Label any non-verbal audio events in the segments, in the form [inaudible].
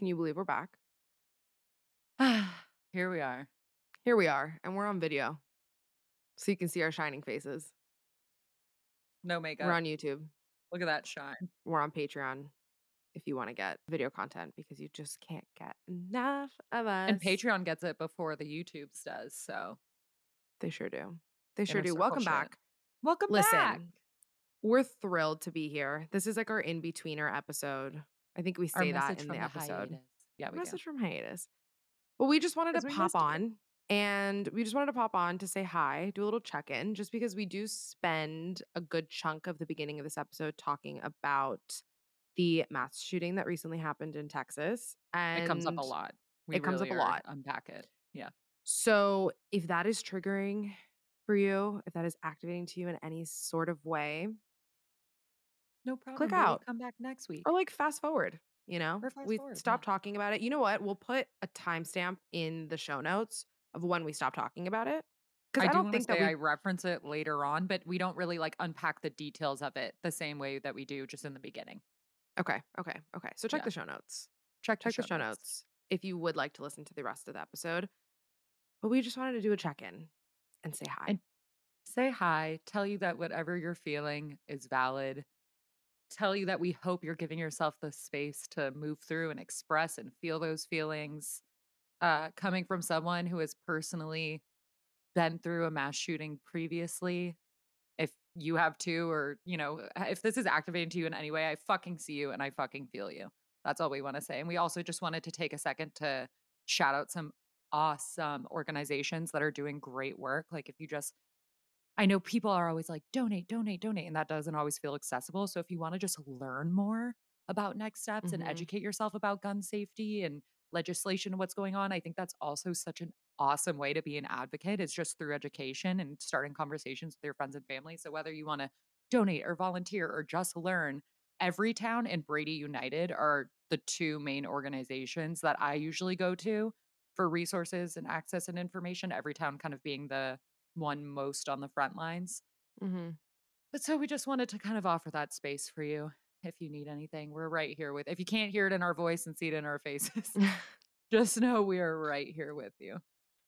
Can you believe we're back? [sighs] Here we are. Here we are, and we're on video. So you can see our shining faces. No makeup. We're on YouTube. Look at that shine. We're on Patreon if you want to get video content because you just can't get enough of us. And Patreon gets it before the YouTube's does. So They sure do. They sure do. Welcome shit. back. welcome Listen, back. we're thrilled to be here. This is like our in betweener episode. I think we say that in the episode. hiatus. Yeah, we do. message from hiatus. Well, we just wanted to pop on and we just wanted to pop on to say hi, do a little check in, just because we do spend a good chunk of the beginning of this episode talking about the mass shooting that recently happened in Texas. And It comes up a lot. We it comes up a lot. Unpack it. Yeah. So, if that is triggering for you, if that is activating to you in any sort of way, No problem. Click Maybe out. Come back next week. or like fast forward, you know, we forward, stop yeah. talking about it. You know what? We'll put a timestamp in the show notes of when we stop talking about it. Because I, I, do don't think say that we I reference it later on, but we don't really like unpack the details of it the same way that we do just in the beginning. Okay, okay, okay. So check Yeah. the show notes. Check, Check the show notes if you would like to listen to the rest of the episode. But we just wanted to do a check in and say hi. And Say hi. Tell you that whatever you're feeling is valid. Tell you that we hope you're giving yourself the space to move through and express and feel those feelings. Uh, coming from someone who has personally been through a mass shooting previously, if you have too, or you know, if this is activating to you in any way, I fucking see you and I fucking feel you. That's all we want to say. And we also just wanted to take a second to shout out some awesome organizations that are doing great work. Like if you just I know people are always like donate, donate, donate, and that doesn't always feel accessible. So if you want to just learn more about next steps Mhm. and educate yourself about gun safety and legislation and what's going on, I think that's also such an awesome way to be an advocate is just through education and starting conversations with your friends and family. So whether you want to donate or volunteer or just learn, Everytown and Brady United are the two main organizations that I usually go to for resources and access and information. Everytown kind of being the one most on the front lines. mm-hmm. But so we just wanted to kind of offer that space for you. If you need anything, we're right here with. If you can't hear it in our voice and see it in our faces, [laughs] [laughs] just know we are right here with you.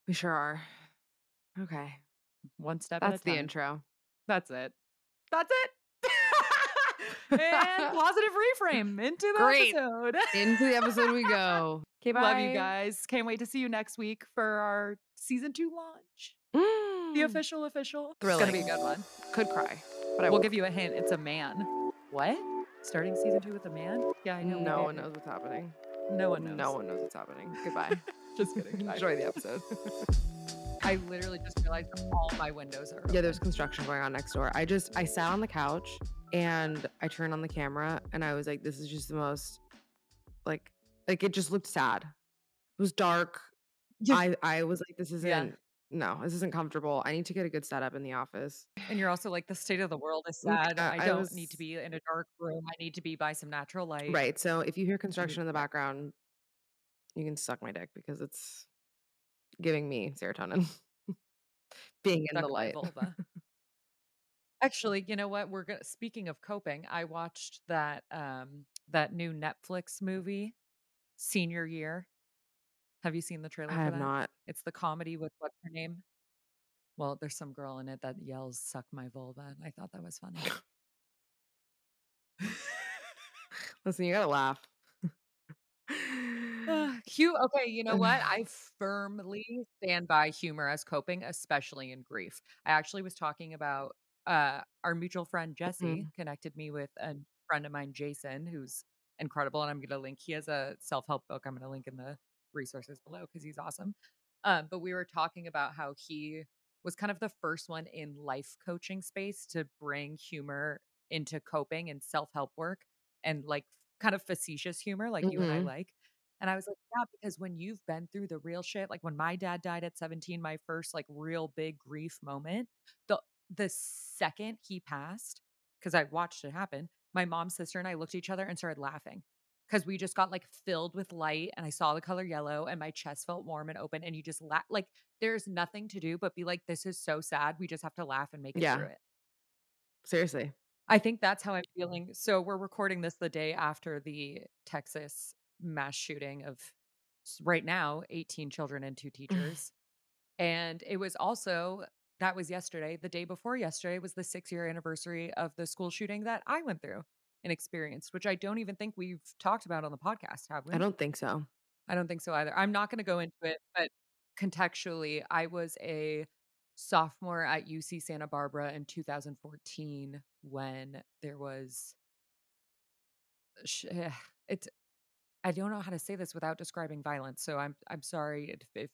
we sure are. Okay. One step That's at a the intro. That's it. That's it. [laughs] and positive reframe into the Great. episode. Into the episode we go. Okay, bye. Love you guys. Can't wait to see you next week for our season two launch. The Mm. official, official. It's gonna be a good one. Could cry, but I we'll give you a hint. It's a man. What? Starting season two with a man? Yeah, I know. No one knows what's happening. No one knows. No one knows what's happening. Goodbye. [laughs] Just kidding. [laughs] Enjoy the episode. [laughs] I literally just realized all my windows are. yeah, there's construction going on next door. I just I sat on the couch and I turned on the camera and I was like, this is just the most like like it just looked sad. It was dark. Yeah. I I was like, this isn't Yeah. No, this isn't comfortable. I need to get a good setup in the office. And you're also like, the state of the world is sad. uh, I I don't was- need to be in a dark room. I need to be by some natural light. Right. So if you hear construction in the background, you can suck my dick because it's giving me serotonin. [laughs] Being in the light. Actually, you know what? We're gonna speaking of coping, I watched that um that new Netflix movie, Senior Year. Have you seen the trailer I for have that? not. It's the comedy with what's her name? Well, there's some girl in it that yells "suck my vulva," and I thought that was funny. [laughs] Listen, you gotta laugh. [laughs] Ah, Cute. Okay, you know what? [sighs] I firmly stand by humor as coping, especially in grief. I actually was talking about uh our mutual friend Jesse Mhm. connected me with a friend of mine, Jason, who's incredible. And I'm gonna link. He has a self-help book. I'm gonna link in the resources below because he's awesome. Um, but we were talking about how he was kind of the first one in life coaching space to bring humor into coping and self-help work and like kind of facetious humor like you and I Mhm. like. And I was like, yeah, because when you've been through the real shit, like when my dad died at 17, my first like real big grief moment, the the second he passed, because I watched it happen, my mom, sister, and I looked at each other and started laughing. Because we just got like filled with light and I saw the color yellow and my chest felt warm and open. And you just laugh like there's nothing to do but be like, this is so sad. We just have to laugh and make it Yeah. through it. Seriously. I think that's how I'm feeling. So we're recording this the day after the Texas mass shooting of right now 18 children and two [sighs] teachers. and it was also that was yesterday. The day before yesterday was the six year anniversary of the school shooting that I went through and experienced, which I don't even think we've talked about on the podcast, have we? I don't think so. I don't think so either. I'm not going to go into it, but contextually, I was a sophomore at UC Santa Barbara in 2014 when there was eh, it's I don't know how to say this without describing violence. So I'm I'm sorry if, if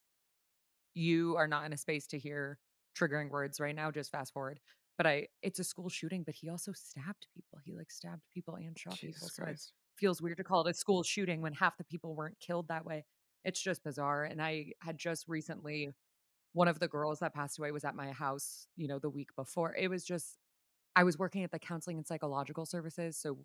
you are not in a space to hear triggering words right now, just fast forward. But I it's a school shooting, but he also stabbed people. He like stabbed people and shot Jesus people. So Christ. it feels weird to call it a school shooting when half the people weren't killed that way. It's just bizarre. And I had just recently one of the girls that passed away was at my house, you know, the week before. It was just I was working at the counseling and psychological services. So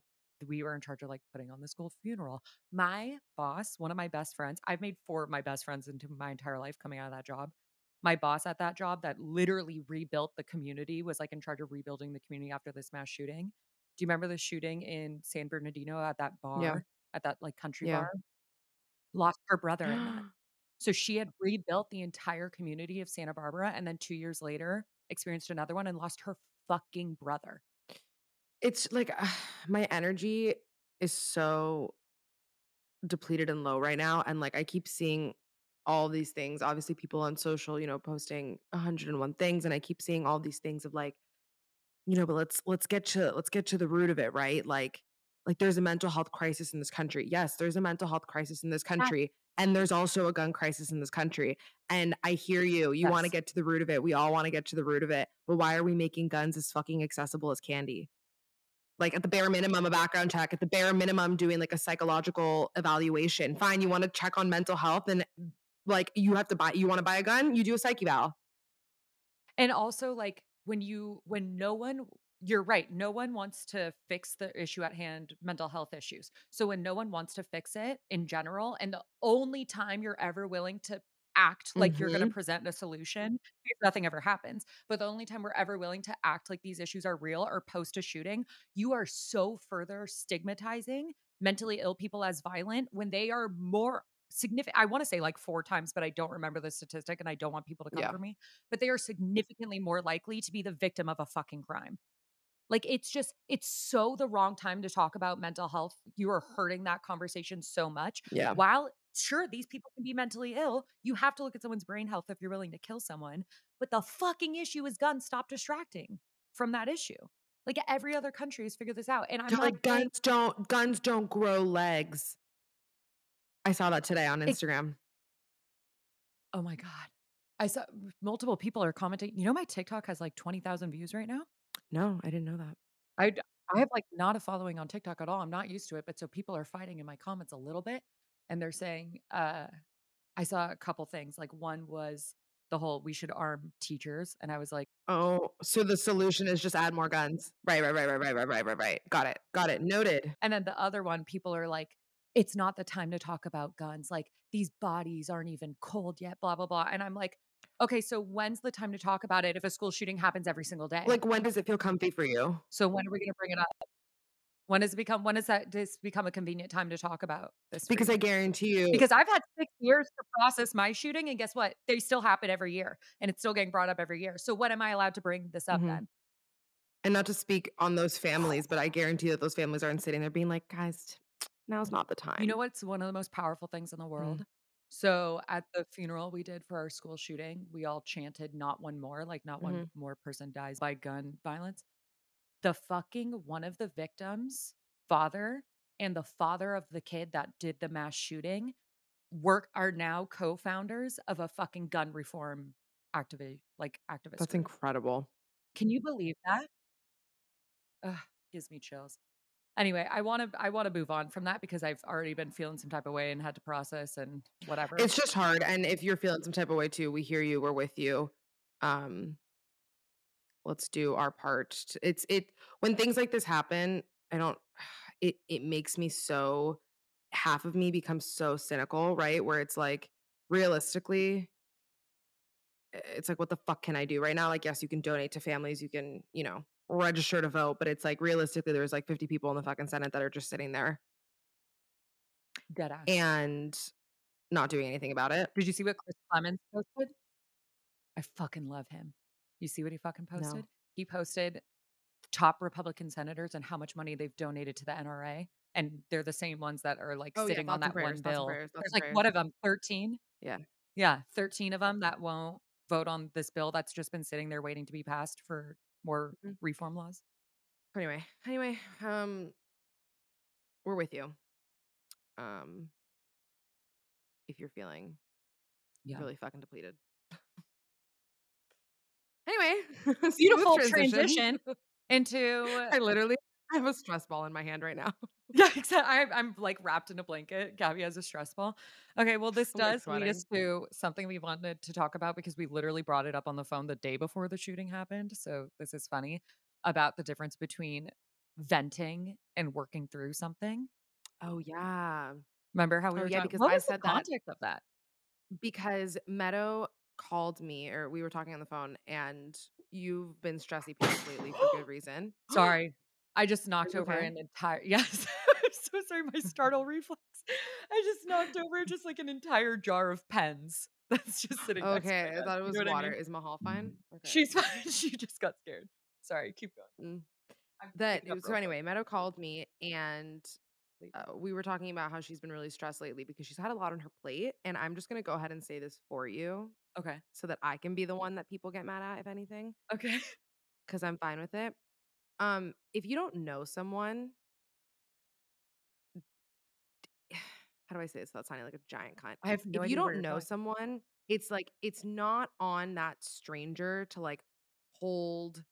we were in charge of like putting on the school funeral. My boss, one of my best friends, I've made four of my best friends into my entire life coming out of that job. My boss at that job that literally rebuilt the community was like in charge of rebuilding the community after this mass shooting. Do you remember the shooting in San Bernardino at that bar, Yeah. at that like country Yeah. bar? Lost her brother in that. [gasps] So she had rebuilt the entire community of Santa Barbara and then 2 years later experienced another one and lost her fucking brother. it's like [sighs] my energy is so depleted and low right now and like i keep seeing all these things obviously people on social you know posting 101 things and i keep seeing all these things of like you know but let's let's get to let's get to the root of it right? Like like there's a mental health crisis in this country. Yes there's a mental health crisis in this country and there's also a gun crisis in this country and i hear you you want to get to the root of it we all want to get to the root of it but why are we making guns as fucking accessible as candy? Like at the bare minimum a background check at the bare minimum doing like a psychological evaluation. Fine you want to check on mental health and like you have to buy you want to buy a gun you do a psych eval And also like when you when no one you're right, no one wants to fix the issue at hand, mental health issues. So when no one wants to fix it in general and the only time you're ever willing to act like you're going to mm-hmm. present a solution nothing ever happens but the only time we're ever willing to act like these issues are real or post a shooting you are so further stigmatizing mentally ill people as violent when they are more significant i want to say like four times but i don't remember the statistic and i don't want people to come Yeah. for me but they are significantly more likely to be the victim of a fucking crime. Like it's just it's so the wrong time to talk about mental health. You are hurting that conversation so much. Yeah. While sure these people can be mentally ill you have to look at someone's brain health if you're willing to kill someone but the fucking issue is guns stop distracting from that issue. Like every other country has figured this out and i'm like guns don't guns don't grow legs i saw that today on It- instagram. Oh my god. I saw multiple people are commenting you know my tiktok has like 20000 views right now? No i didn't know that. I I have like not a following on TikTok at all. I'm not used to it, but so people are fighting in my comments a little bit and they're saying uh I saw a couple things. Like one was the whole we should arm teachers and I was like, oh so the solution is just add more guns. Right right right right right right right right right. Got it got it noted. And then the other one people are like it's not the time to talk about guns. Like these bodies aren't even cold yet, blah blah blah. And I'm like, okay, so when's the time to talk about it if a school shooting happens every single day? like when does it feel comfy for you so when are we going to bring it up? When does it become when does that does become a convenient time to talk about this? because i guarantee you because I've had six years to process my shooting, and guess what? They still happen every year, and it's still getting brought up every year. So when am I allowed to bring this up Mhm. then? and not to speak on those families but i guarantee that those families aren't sitting there being like guys now's not the time You know what's one of the most powerful things in the Mm. world? So at the funeral we did for our school shooting, we all chanted "Not one more," like not one Mm-hmm. more person dies by gun violence. The fucking one of the victims' father and the father of the kid that did the mass shooting work are now co-founders of a fucking gun reform activate like activist. that's group. incredible Can you believe that? Ugh, gives me chills. Anyway, I want to I want to move on from that because I've already been feeling some type of way and had to process and whatever. It's just hard. And if you're feeling some type of way too, we hear you. We're with you. Um, let's do our part. It's it when things like this happen. I don't. [sighs] It it makes me so. Half of me becomes so cynical, right? Where it's like, realistically, it's like, what the fuck can I do right now? Like, yes, you can donate to families. You can, you know, register to vote, but it's like realistically, there's like 50 people in the fucking Senate that are just sitting there. Dead ass. and not doing anything about it. Did you see what Chris Clemens posted? I fucking love him. You see what he fucking No. posted? He posted top Republican senators and how much money they've donated to the NRA. And they're the same ones that are like Oh, yeah, sitting on that one prayers, and bill. prayers, There's like, what prayers. of them? 13? Yeah. Yeah, 13 of them that won't vote on this bill that's just been sitting there waiting to be passed for more Mhm. reform laws. Anyway, anyway, um, we're with you. Um, if you're feeling Yeah. really fucking depleted. anyway, [laughs] Beautiful transition into [laughs] I literally have a stress ball in my hand right now. [laughs] Yeah, [laughs] exactly. I, I'm like wrapped in a blanket. Gabby has a stress ball. Okay, well, this does lead us to something we wanted to talk about because we literally brought it up on the phone the day before the shooting happened. So this is funny about the difference between venting and working through something. Oh yeah, Remember how we Oh, were yeah, talking? because What I was the said that- context of that? because Meadow called me, or we were talking on the phone, and you've been stressy pants lately for good [gasps] reason. Sorry, I just knocked over okay? an entire. [laughs] Yes, I'm so sorry. My [laughs] startle reflex. I just knocked over just like an entire jar of pens. [laughs] That's just sitting. Okay, I thought it you was know what I water. mean? Is Mahal fine? Okay. She's fine. She just got scared. Sorry, keep going. Mm. That so anyway meadow called me and uh, we were talking about how she's been really stressed lately because she's had a lot on her plate and i'm just going to go ahead and say this for you. Okay. so that i can be the one that people get mad at if anything Okay. because i'm fine with it um if you don't know someone [sighs] how do i say this without sounding like a giant cunt I have no if you don't know someone it's like it's not on that stranger to like hold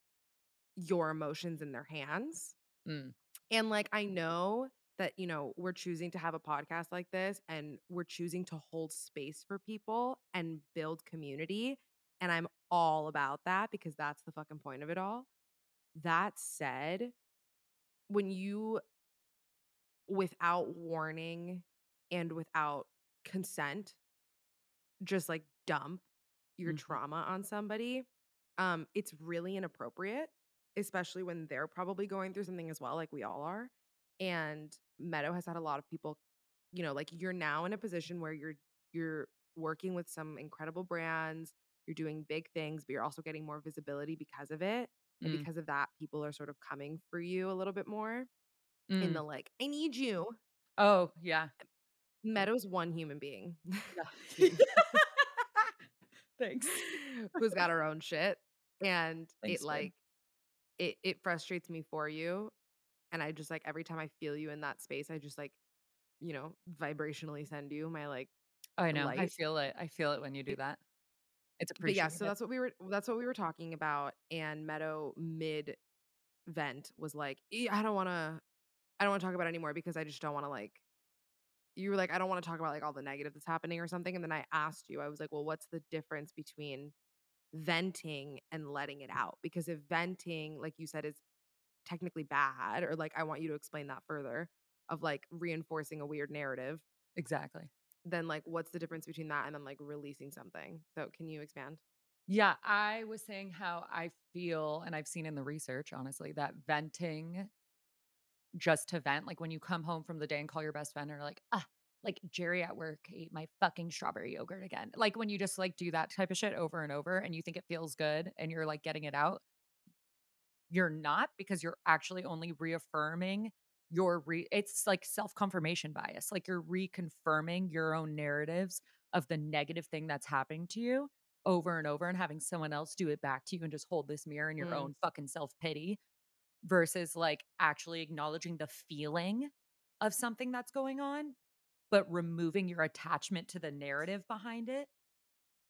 your emotions in their hands Mm. and like I know that you know we're choosing to have a podcast like this and we're choosing to hold space for people and build community and I'm all about that because that's the fucking point of it all. That said, when you without warning and without consent just like dump your Mhm. trauma on somebody, um it's really inappropriate especially when they're probably going through something as well, like we all are. And Meadow has had a lot of people, you know, like you're now in a position where you're you're working with some incredible brands, you're doing big things, but you're also getting more visibility because of it. And Mm. because of that, people are sort of coming for you a little bit more in Mm. the like, I need you. Oh yeah. Meadow's one human being [laughs] [laughs] Yeah. Thanks. who's got her own shit. And Thanks, it like it it frustrates me for you. And I just like every time I feel you in that space, I just like, you know, vibrationally send you my like I know. I feel it. I feel it when you do that. It's but yeah, so that's what we were that's what we were talking about. And Meadow mid vent was like, "Eh, I don't wanna I don't wanna talk about it anymore because I just don't wanna like you were like, I don't want to talk about like all the negative that's happening or something. And then I asked you, I was like, well, what's the difference between venting and letting it out? Because if venting, like you said, is technically bad, or like I want you to explain that further of like reinforcing a weird narrative, exactly. Then like what's the difference between that and then like releasing something? So can you expand? Yeah, I was saying how I feel, and I've seen in the research, honestly, that venting just to vent, like when you come home from the day and call your best friend, or like, ah, like Jerry at work ate my fucking strawberry yogurt again. Like when you just like do that type of shit over and over and you think it feels good and you're like getting it out, you're not because you're actually only reaffirming your re it's like self-confirmation bias. Like you're reconfirming your own narratives of the negative thing that's happening to you over and over and having someone else do it back to you and just hold this mirror in your Mm. own fucking self-pity versus like actually acknowledging the feeling of something that's going on but removing your attachment to the narrative behind it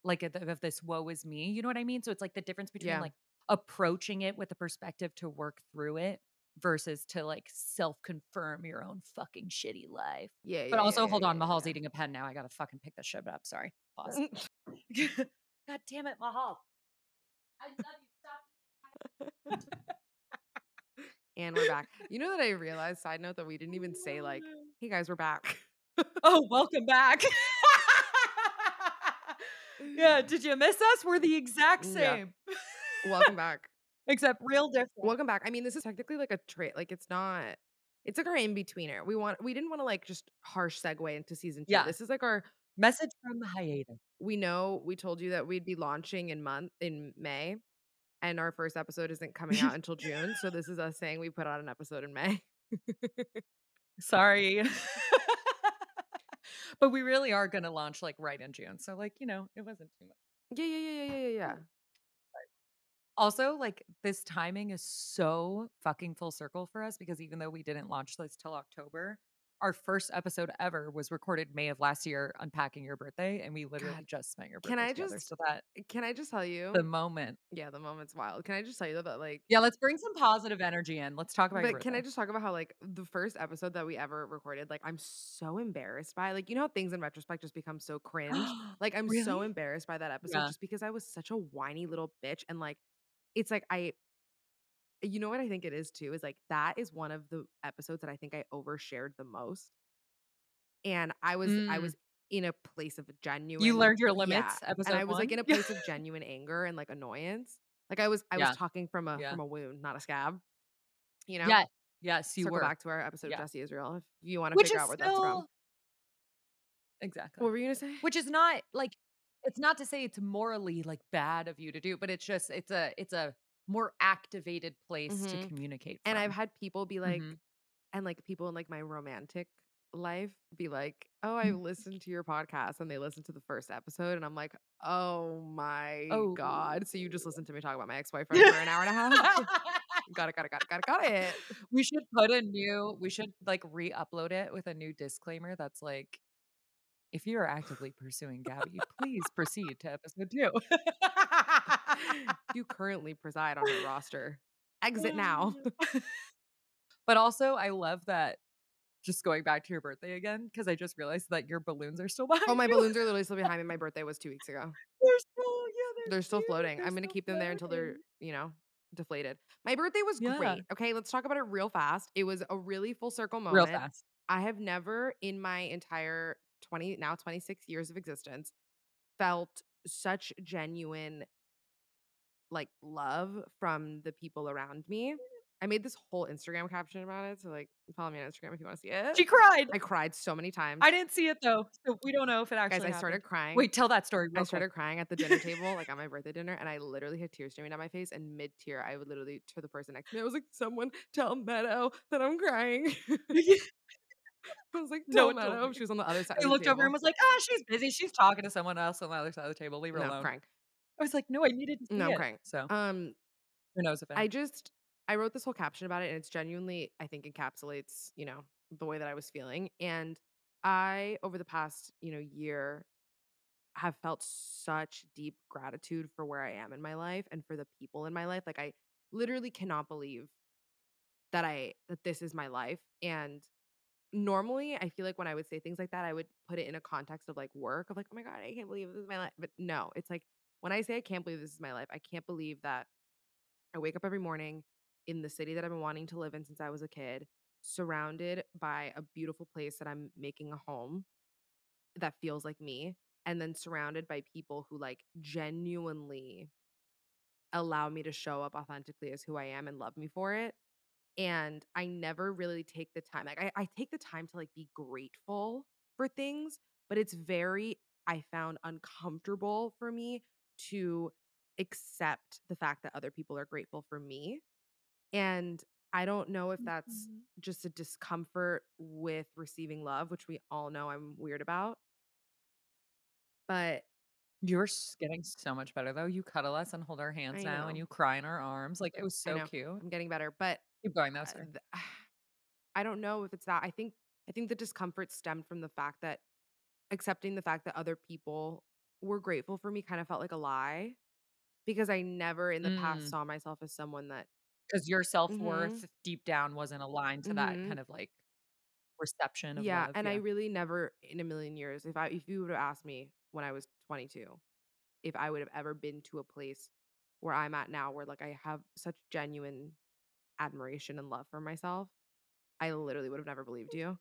like of, of this woe is me you know what i mean so it's like the difference between Yeah. like approaching it with a perspective to work through it versus to like self-confirm your own fucking shitty life Yeah. but also yeah, hold yeah, on yeah, mahal's yeah. eating a pen now i gotta fucking pick this shit up sorry pause [laughs] god damn it mahal i love you stop [laughs] and we're back. You know that I realized, side note, that we didn't even say like, [laughs] hey guys, we're back. Oh, welcome back. yeah, did you miss us? We're the exact Yeah. same. Welcome back. Except real different. Welcome back. I mean, this is technically like a trait. Like it's not It's like our in betweener. We want we didn't want to like just harsh segue into season two. Yeah. This is like our Message from the hiatus. we know we told you that we'd be launching in month in May, and our first episode isn't coming out until June. So this is us saying we put out an episode in May. [laughs] Sorry. [laughs] but we really are going to launch like right in June. So like, you know, it wasn't too much. Yeah, yeah, yeah, yeah, yeah, yeah, yeah. Also, like this timing is so fucking full circle for us because even though we didn't launch this till October, our first episode ever was recorded May of last year, unpacking your birthday, and we literally God. just spent your birthday Can I together. just- So that Can I just tell you? the moment. yeah, the moment's wild. Can I just tell you that like Yeah, let's bring some positive energy in. Let's talk about But can I just talk about how like the first episode that we ever recorded, like I'm so embarrassed by like you know how things in retrospect just become so cringe. [gasps] Like I'm so embarrassed by that episode Yeah. just because I was such a whiny little bitch and like it's like I you know what I think it is too is like that is one of the episodes that I think I overshared the most. And I was I Mm. was in a place of genuine You learned your yeah, limits, episode and I was like in a place of genuine anger and like annoyance. Like I was I Yeah. was talking from a Yeah. from a wound, not a scab. You know? Yes, yes, you circle were. back to our episode Yeah. of Jesse Israel if you want to Which figure is out where that's from. exactly. What were you gonna say? Which is not like it's not to say it's morally like bad of you to do, but it's just it's a it's a more activated place to Mhm. communicate. and I've had people be like, Mhm. and like people in like my romantic life be like, "Oh, I Mm. listened to your podcast," and they listened to the first episode, and I'm like, "Oh my Oh. god!" So you just listened to me talk about my ex boyfriend for an hour and a half? [laughs] got it, got it, got it, got it, got it. we should put a new we should like re-upload it with a new disclaimer that's like if you are actively pursuing Gabby, please proceed to episode two. [laughs] You currently preside on her roster. Exit now. [laughs] but also, I love that. Just going back to your birthday again, because I just realized that your balloons are still [laughs] behind. oh, my you. balloons are literally still behind me. My birthday was two weeks ago. They're still, yeah, They're still floating. They're I'm gonna keep them there until they're, you know, deflated. My birthday was Yeah. great. Okay, let's talk about it real fast. It was a really full circle moment. real fast. I have never in my entire 20 now 26 years of existence felt such genuine like love from the people around me. Mm. I made this whole Instagram caption about it. So like follow me on Instagram if you want to see it. She cried. I cried so many times. I didn't see it though, so we don't know if it actually. Guys, I started crying. Wait, tell that story. I started quick. crying at the dinner table, like on my birthday dinner, and I literally had tears streaming down my face. And mid tear, I would literally to the person next to me, I was like, "Someone tell Meadow that I'm crying." [laughs] I was like, No "Tell one told Meadow." She was on the other side. I looked over and was like, "Ah, she's busy. She's talking to someone else on the other side of the table. Leave her "No, alone." crying." I was like, "No, I needed to see No, it." crying. So Um, who knows if it? I just I wrote this whole caption about it, and it's genuinely I think encapsulates you know the way that I was feeling, and I over the past you know year have felt such deep gratitude for where I am in my life and for the people in my life. Like I literally cannot believe that I that this is my life and normally I feel like when I would say things like that I would put it in a context of like work of like oh my god I can't believe this is my life but no it's like when I say I can't believe this is my life I can't believe that I wake up every morning in the city that I've been wanting to live in since I was a kid surrounded by a beautiful place that I'm making a home that feels like me and then surrounded by people who like genuinely allow me to show up authentically as who I am and love me for it. And I never really take the time. Like I, I take the time to like be grateful for things, but it's very, I found uncomfortable for me to accept the fact that other people are grateful for me. And I don't know if that's Mhm. just a discomfort with receiving love, which we all know I'm weird about. But You're s- getting so much better though. You cuddle us and hold our hands I now, and know. you cry in our arms. Like it was I so know. cute. I'm getting better. But Keep going though. uh, Sorry. th- [sighs] I don't know if it's that. I think I think the discomfort stemmed from the fact that accepting the fact that other people were grateful for me kind of felt like a lie because I never in the past Mm. saw myself as someone that Because your self Mhm. worth deep down wasn't aligned to that Mhm. kind of like reception of yeah, love. and I really never in a million years if I if you would have asked me when I was 22 if I would have ever been to a place where I'm at now where like I have such genuine admiration and love for myself, I literally would have never believed you.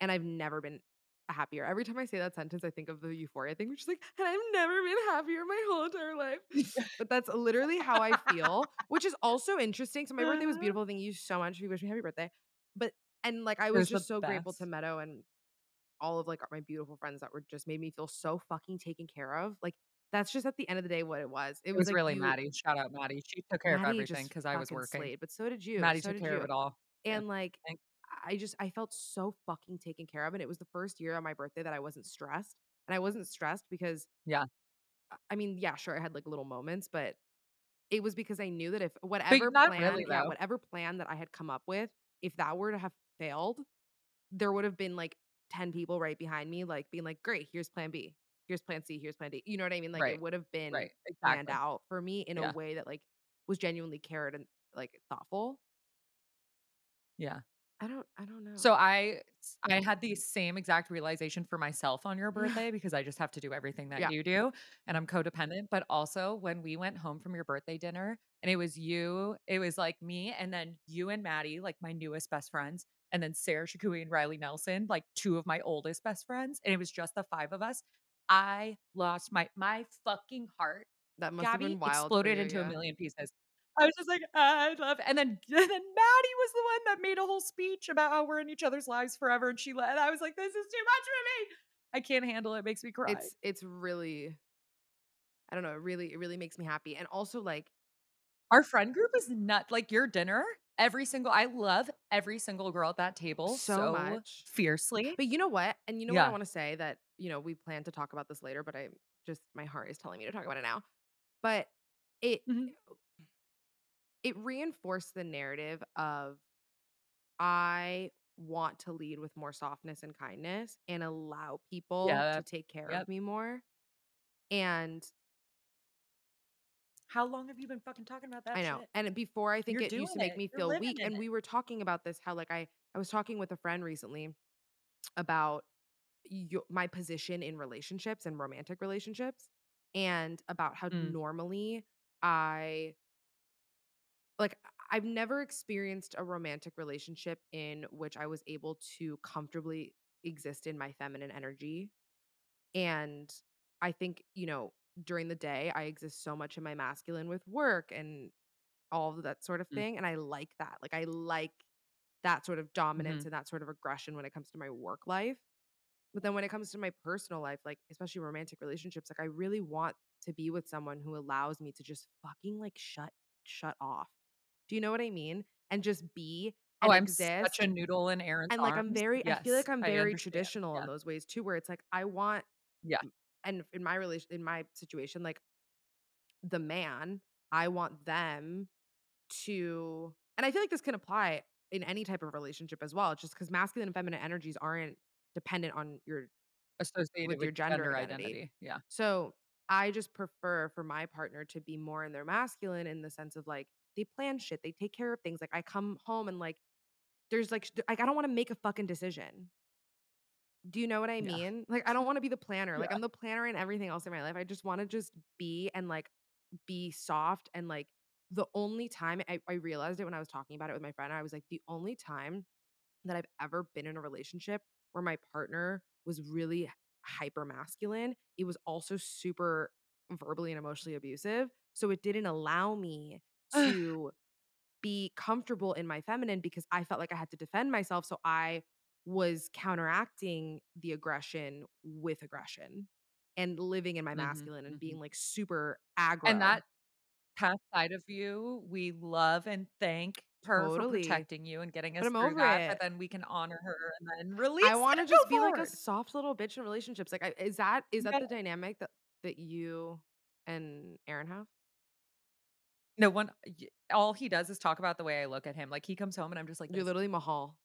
And I've never been happier. Every time I say that sentence, I think of the euphoria thing, which is like, and I've never been happier my whole entire life. [laughs] but that's literally how I feel, which is also interesting. So my birthday was Uh-huh. beautiful. Thank you so much. You wish me happy birthday. But And like I was just so grateful to. Meadow and all of like my beautiful friends that were just made me feel so fucking taken care of. Like that's just at the end of the day what it was. It It was was like really you Maddie. Shout out Maddie. She took care of everything because I was working. slayed, but so did you. Maddie So took care of it all. Yeah. And like Thank I just I felt so fucking taken care of and it was the first year on my birthday that I wasn't stressed. And I wasn't stressed because Yeah. I I mean, yeah, sure, I had like little moments, but it was because I knew that if whatever plan really, yeah, whatever plan that I had come up with, if that were to have failed, there would have been like 10 people right behind me, like being like, great, here's plan B, here's plan C, here's plan D. You know what I mean? Like it would have been Right. planned out for me in a way that like was genuinely cared and like thoughtful. Yeah. I don't I don't know. So I I mm. had the same exact realization for myself on your birthday because I just have to do everything that Yeah. you do, and I'm codependent, but also when we went home from your birthday dinner and it was you it was, like, me and then you and Maddie, like, my newest best friends, and then Sarah Shakouhi and Riley Nelson, like, 2 of my oldest best friends, and it was just the 5 of us. I lost my my fucking heart, That must have Gabby, been wild exploded you, into a million pieces. I was just like, "I love" and then and [laughs] then Maddie was the one that made a whole speech about how we're in each other's lives forever, and she le and I was like, "This is too much for me. I can't handle it, it makes me cry." It's it's really I don't know, it really it really makes me happy. And also like Our friend group is nut like, your dinner, every single I love every single girl at that table so so much. fiercely. But you know what? And you know what I wanna say that, you know, we plan to talk about this later, but I just my heart is telling me to talk about it now. But it Mhm. It reinforced the narrative of I want to lead with more softness and kindness and allow Yeah, people to take care yep. of me more. And How long have you been fucking talking about that I know. shit? And before I think You're it used to make it. me You're feel weak. And it. we were talking about this, how like I I was talking with a friend recently about yo my position in relationships and romantic relationships and about how Mm. normally I like I've never experienced a romantic relationship in which I was able to comfortably exist in my feminine energy. And I think, you know, during the day, I exist so much in my masculine with work and all of that sort of Mm. thing. And I like that. Like, I like that sort of dominance Mhm. and that sort of aggression when it comes to my work life. But then when it comes to my personal life, like, especially romantic relationships, like, I really want to be with someone who allows me to just fucking like shut shut off. Do you know what I mean? And just be Oh, I'm such a noodle in Aaron's And like I'm arms. very I feel like I'm very traditional in those ways too, where it's like I want Yeah. and in my relation in my situation, like the man, I want them to and I feel like this can apply in any type of relationship as well, just because masculine and feminine energies aren't dependent on your Associated with with your gender gender identity. identity. Yeah. So I just prefer for my partner to be more in their masculine in the sense of like they plan shit, they take care of things. Like I come home and like there's like like I don't want to make a fucking decision. Do you know what I Yeah. mean? Like I don't want to be the planner. Like Yeah. I'm the planner in everything else in my life. I just want to just be and like be soft and like the only time I, I realized it when I was talking about it with my friend, I was like, the only time that I've ever been in a relationship where my partner was really hyper masculine, it was also super verbally and emotionally abusive. So it didn't allow me to be comfortable in my feminine because I felt like I had to defend myself. So I was counteracting the aggression with aggression and living in my Mhm, masculine and being mhm. like super aggro. And that past side of you, we love and thank her for protecting you and getting us through over that, it. but then we can honor her and then release I want to just be like a soft little bitch in relationships. Like, I, is that is that Yeah. the dynamic that that you and Aaron have? No one all he does is talk about the way I look at him. Like, he comes home and I'm just like You're literally Mahal.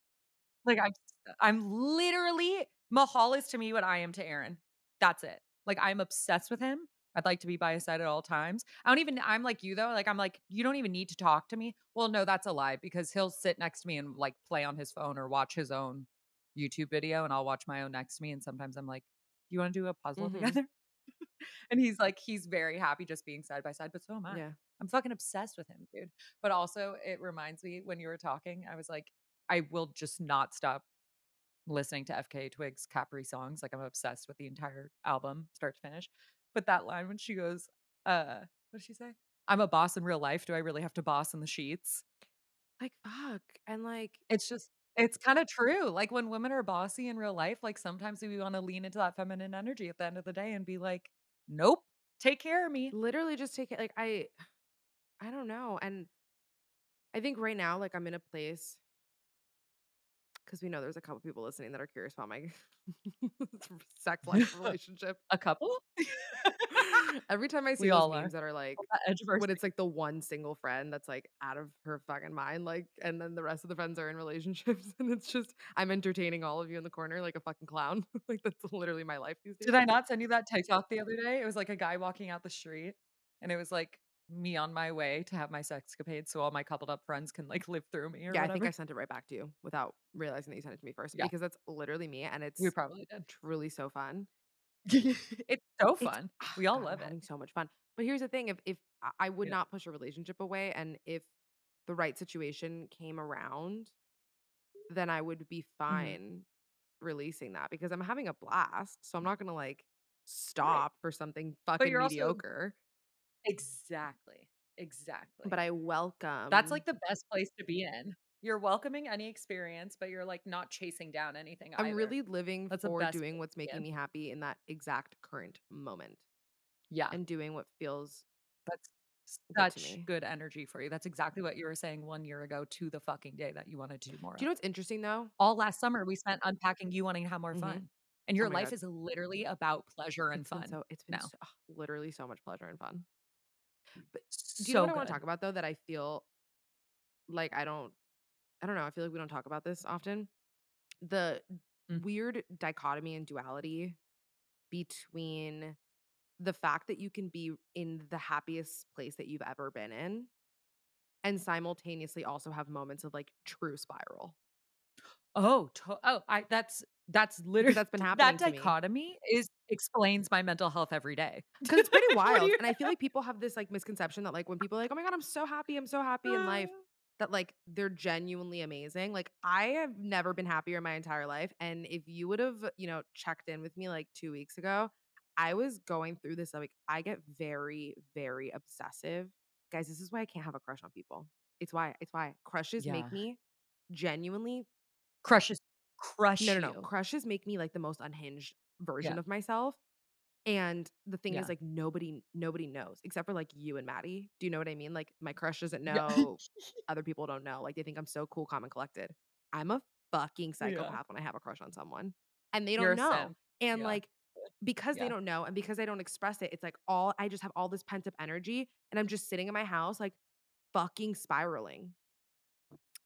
Like, I'm I'm literally Mahal is to me what I am to Aaron. That's it. Like, I'm obsessed with him. I'd like to be by his side at all times. I don't even I'm like you, though. Like, I'm like, "You don't even need to talk to me." Well, no, that's a lie because he'll sit next to me and, like, play on his phone or watch his own YouTube video, and I'll watch my own next to me, and sometimes I'm like, "You wanna do a puzzle Mhm. together?" [laughs] And he's like he's very happy just being side by side, but so am I. Yeah. I'm fucking obsessed with him, dude. But also, it reminds me when you were talking, I was like, I will just not stop listening to FKA Twigs Caprisongs. Like I'm obsessed with the entire album, start to finish. But that line when she goes, uh, what did she say? I'm a boss in real life. Do I really have to boss in the sheets? Like, fuck. And like, It's just It's kinda true. Like, when women are bossy in real life, like, sometimes we wanna lean into that feminine energy at the end of the day and be like, "Nope, take care of me." Literally just take it like I [sighs] I don't know. And I think right now, like I'm in a place because we know there's a couple people listening that are curious about my [laughs] sex life [laughs] relationship. A couple? [laughs] Every time I see We those all are. memes that are like that of our when it's like the one single friend that's like out of her fucking mind, like, and then the rest of the friends are in relationships, [laughs] and it's just I'm entertaining all of you in the corner like a fucking clown. [laughs] like that's literally my life these days. Did I not send you that TikTok the other day? It was like a guy walking out the street, and it was like me on my way to have my sexcapade so all my coupled up friends can, like, live through me or Yeah, I think. I sent it right back to you without realizing that you sent it to me first Yeah, because that's literally me and it's we it's probably did. truly so fun. [laughs] It's so fun. ah, We all God, I'm love it. having so much fun. But here's the thing, if if I would Yeah. not push a relationship away and if the right situation came around, then I would be Mhm. fine releasing that because I'm having a blast. So I'm not gonna like Right. stop for something fucking you're also mediocre. Exactly. Exactly. But I welcome. That's, like, the best place to be in. You're welcoming any experience, but you're, like, not chasing down anything I'm either. really living That's for doing what's making in. me happy in that exact current moment Yeah. and doing what feels That's good such me. good energy for you. That's exactly what you were saying 1 year ago to the fucking day that you wanted to do more Do you know what's interesting though? All last summer, we spent unpacking you wanting to have more hmm fun, and Oh your my life God. is literally about pleasure and It's fun so it's been now. so, ugh, literally so much pleasure and fun. But do you know So what I want to talk about though that I feel like I don't I don't know, I feel like we don't talk about this often. The Mm. weird dichotomy and duality between the fact that you can be in the happiest place that you've ever been in and simultaneously also have moments of like true spiral Oh, to oh, I that's that's literally that's been [laughs] that happening to me. dichotomy is explains my mental health every day [laughs] because it's pretty wild, and I feel [laughs] like people have this, like, misconception that, like, when people are like, "Oh my god, I'm so happy, I'm so happy in life," that, like, they're genuinely amazing. Like, I have never been happier in my entire life, and if you would've, you know, checked in with me, like, 2 weeks ago, I was going through this, like, I get very, very obsessive. Guys, this is why I can't have a crush on people. It's why, it's why. Crushes make me genuinely Crushes no, crush no, no. you. Crushes make me, like, the most unhinged version Yeah, of myself. And the thing is, like, nobody nobody knows except for, like, you and Maddie. Do you know what I mean? Like, my crush doesn't know, other people don't know, like, they think I'm so cool, calm, and collected. I'm a fucking [laughs] Yeah. psychopath when I have a crush on someone, and they don't a know. And, Yeah, like, because they don't know and because I don't express it, it's like all I just have all this pent up energy, and I'm just sitting in my house, like, fucking spiraling.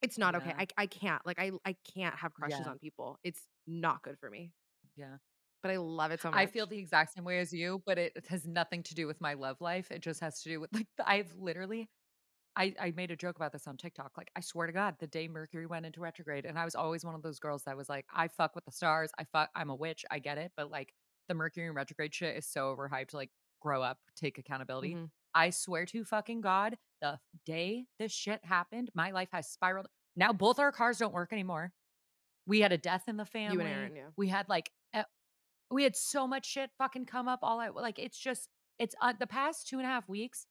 It's not okay. I I can't, like, I I can't have crushes yeah, on people. It's not good for me, yeah. But I love it so much. I feel the exact same way as you, but it has nothing to do with my love life. It just has to do with, like, I've literally I I made a joke about this on TikTok, like, I swear to God, the day Mercury went into retrograde, and I was always one of those girls that was like, "I fuck with the stars, I fuck I'm a witch, I get it," but, like, the Mercury in retrograde shit is so overhyped, like, grow up, take accountability. Mhm. I swear to fucking God, the day this shit happened, my life has spiraled. Now both our cars don't work anymore. We had a death in the You and family. Aaron, yeah. We had, like, we had so much shit fucking come up all at like, it's just it's, uh the past 2 and a half weeks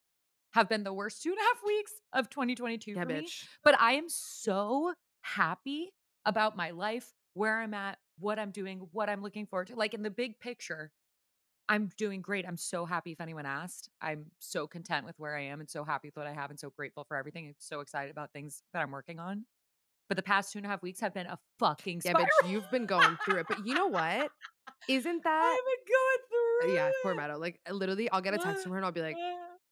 have been the worst 2 and a half [laughs] weeks of 2022 Yeah, for me, but I am so happy about my life, where I'm at, what I'm doing, what I'm looking forward to. Like, in the big picture, I'm doing great. I'm so happy if anyone asked. I'm so content with where I am and so happy with what I have and so grateful for everything and so excited about things that I'm working on. But the past 2 and a half weeks have been a fucking Yeah, bitch, you've been going through it. But you know what? Isn't [laughs] that I've been going uh, through yeah, poor. Meadow. Like uh, literally, I'll get a text from her and I'll be like,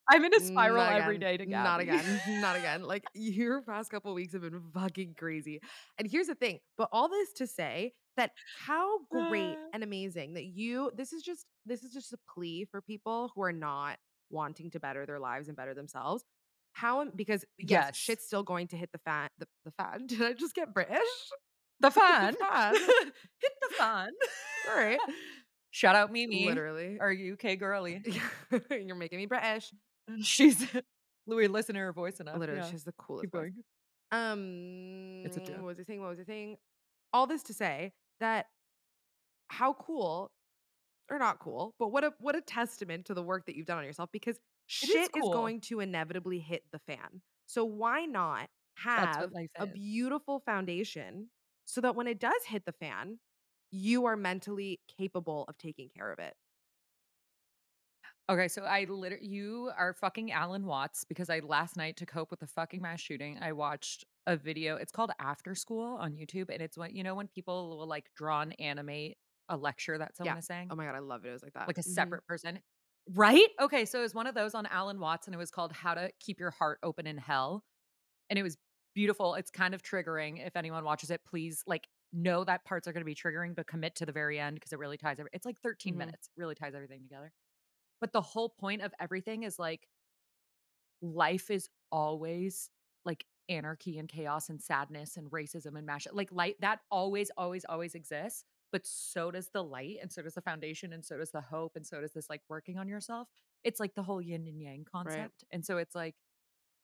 I'm in a "Mm, spiral every day every again, not again, [laughs] not [laughs] again. Like your past couple weeks have been fucking crazy. And here's the thing, but all this to say that how great [sighs] and amazing that you this is just this is just a plea for people who are not wanting to better their lives and better themselves. How am- because yes, Yes. shit's still going to hit the fan the, the fan. [laughs] Did I just get British? The [laughs] the fan. fan. [laughs] Hit the fan. All right. Shout out Mimi, Literally. Are you UK girly. You're making me British. She's we listen to her voice enough. Literally, Yeah. she's the coolest. Um, It's a joke. what was I saying? What was I saying? All this to say that how cool or not cool, but what a what a testament to the work that you've done on yourself because It is shit is cool. going to inevitably hit the fan. So why not have a beautiful foundation so that when it does hit the fan, you are mentally capable of taking care of it. Okay, so I literally you are fucking Alan Watts because I last night to cope with the fucking mass shooting, I watched a video. It's called After School on YouTube, and it's what you know when people will like draw and animate a lecture that someone Yeah. is saying, Oh my god, I love videos like that. like a Mhm. separate person. Right? Okay, so it was one of those on Alan Watts, and it was called How to Keep Your Heart Open in Hell. And it was beautiful. It's kind of triggering. If anyone watches it, please like know that parts are going to be triggering, but commit to the very end because it really ties. Every- it's like 13 Mhm. minutes, really ties everything together. But the whole point of everything is like life is always like anarchy and chaos and sadness and racism and mash like light that always always always exists but so does the light and so does the foundation and so does the hope and so does this like working on yourself. It's like the whole yin and yang concept and so it's like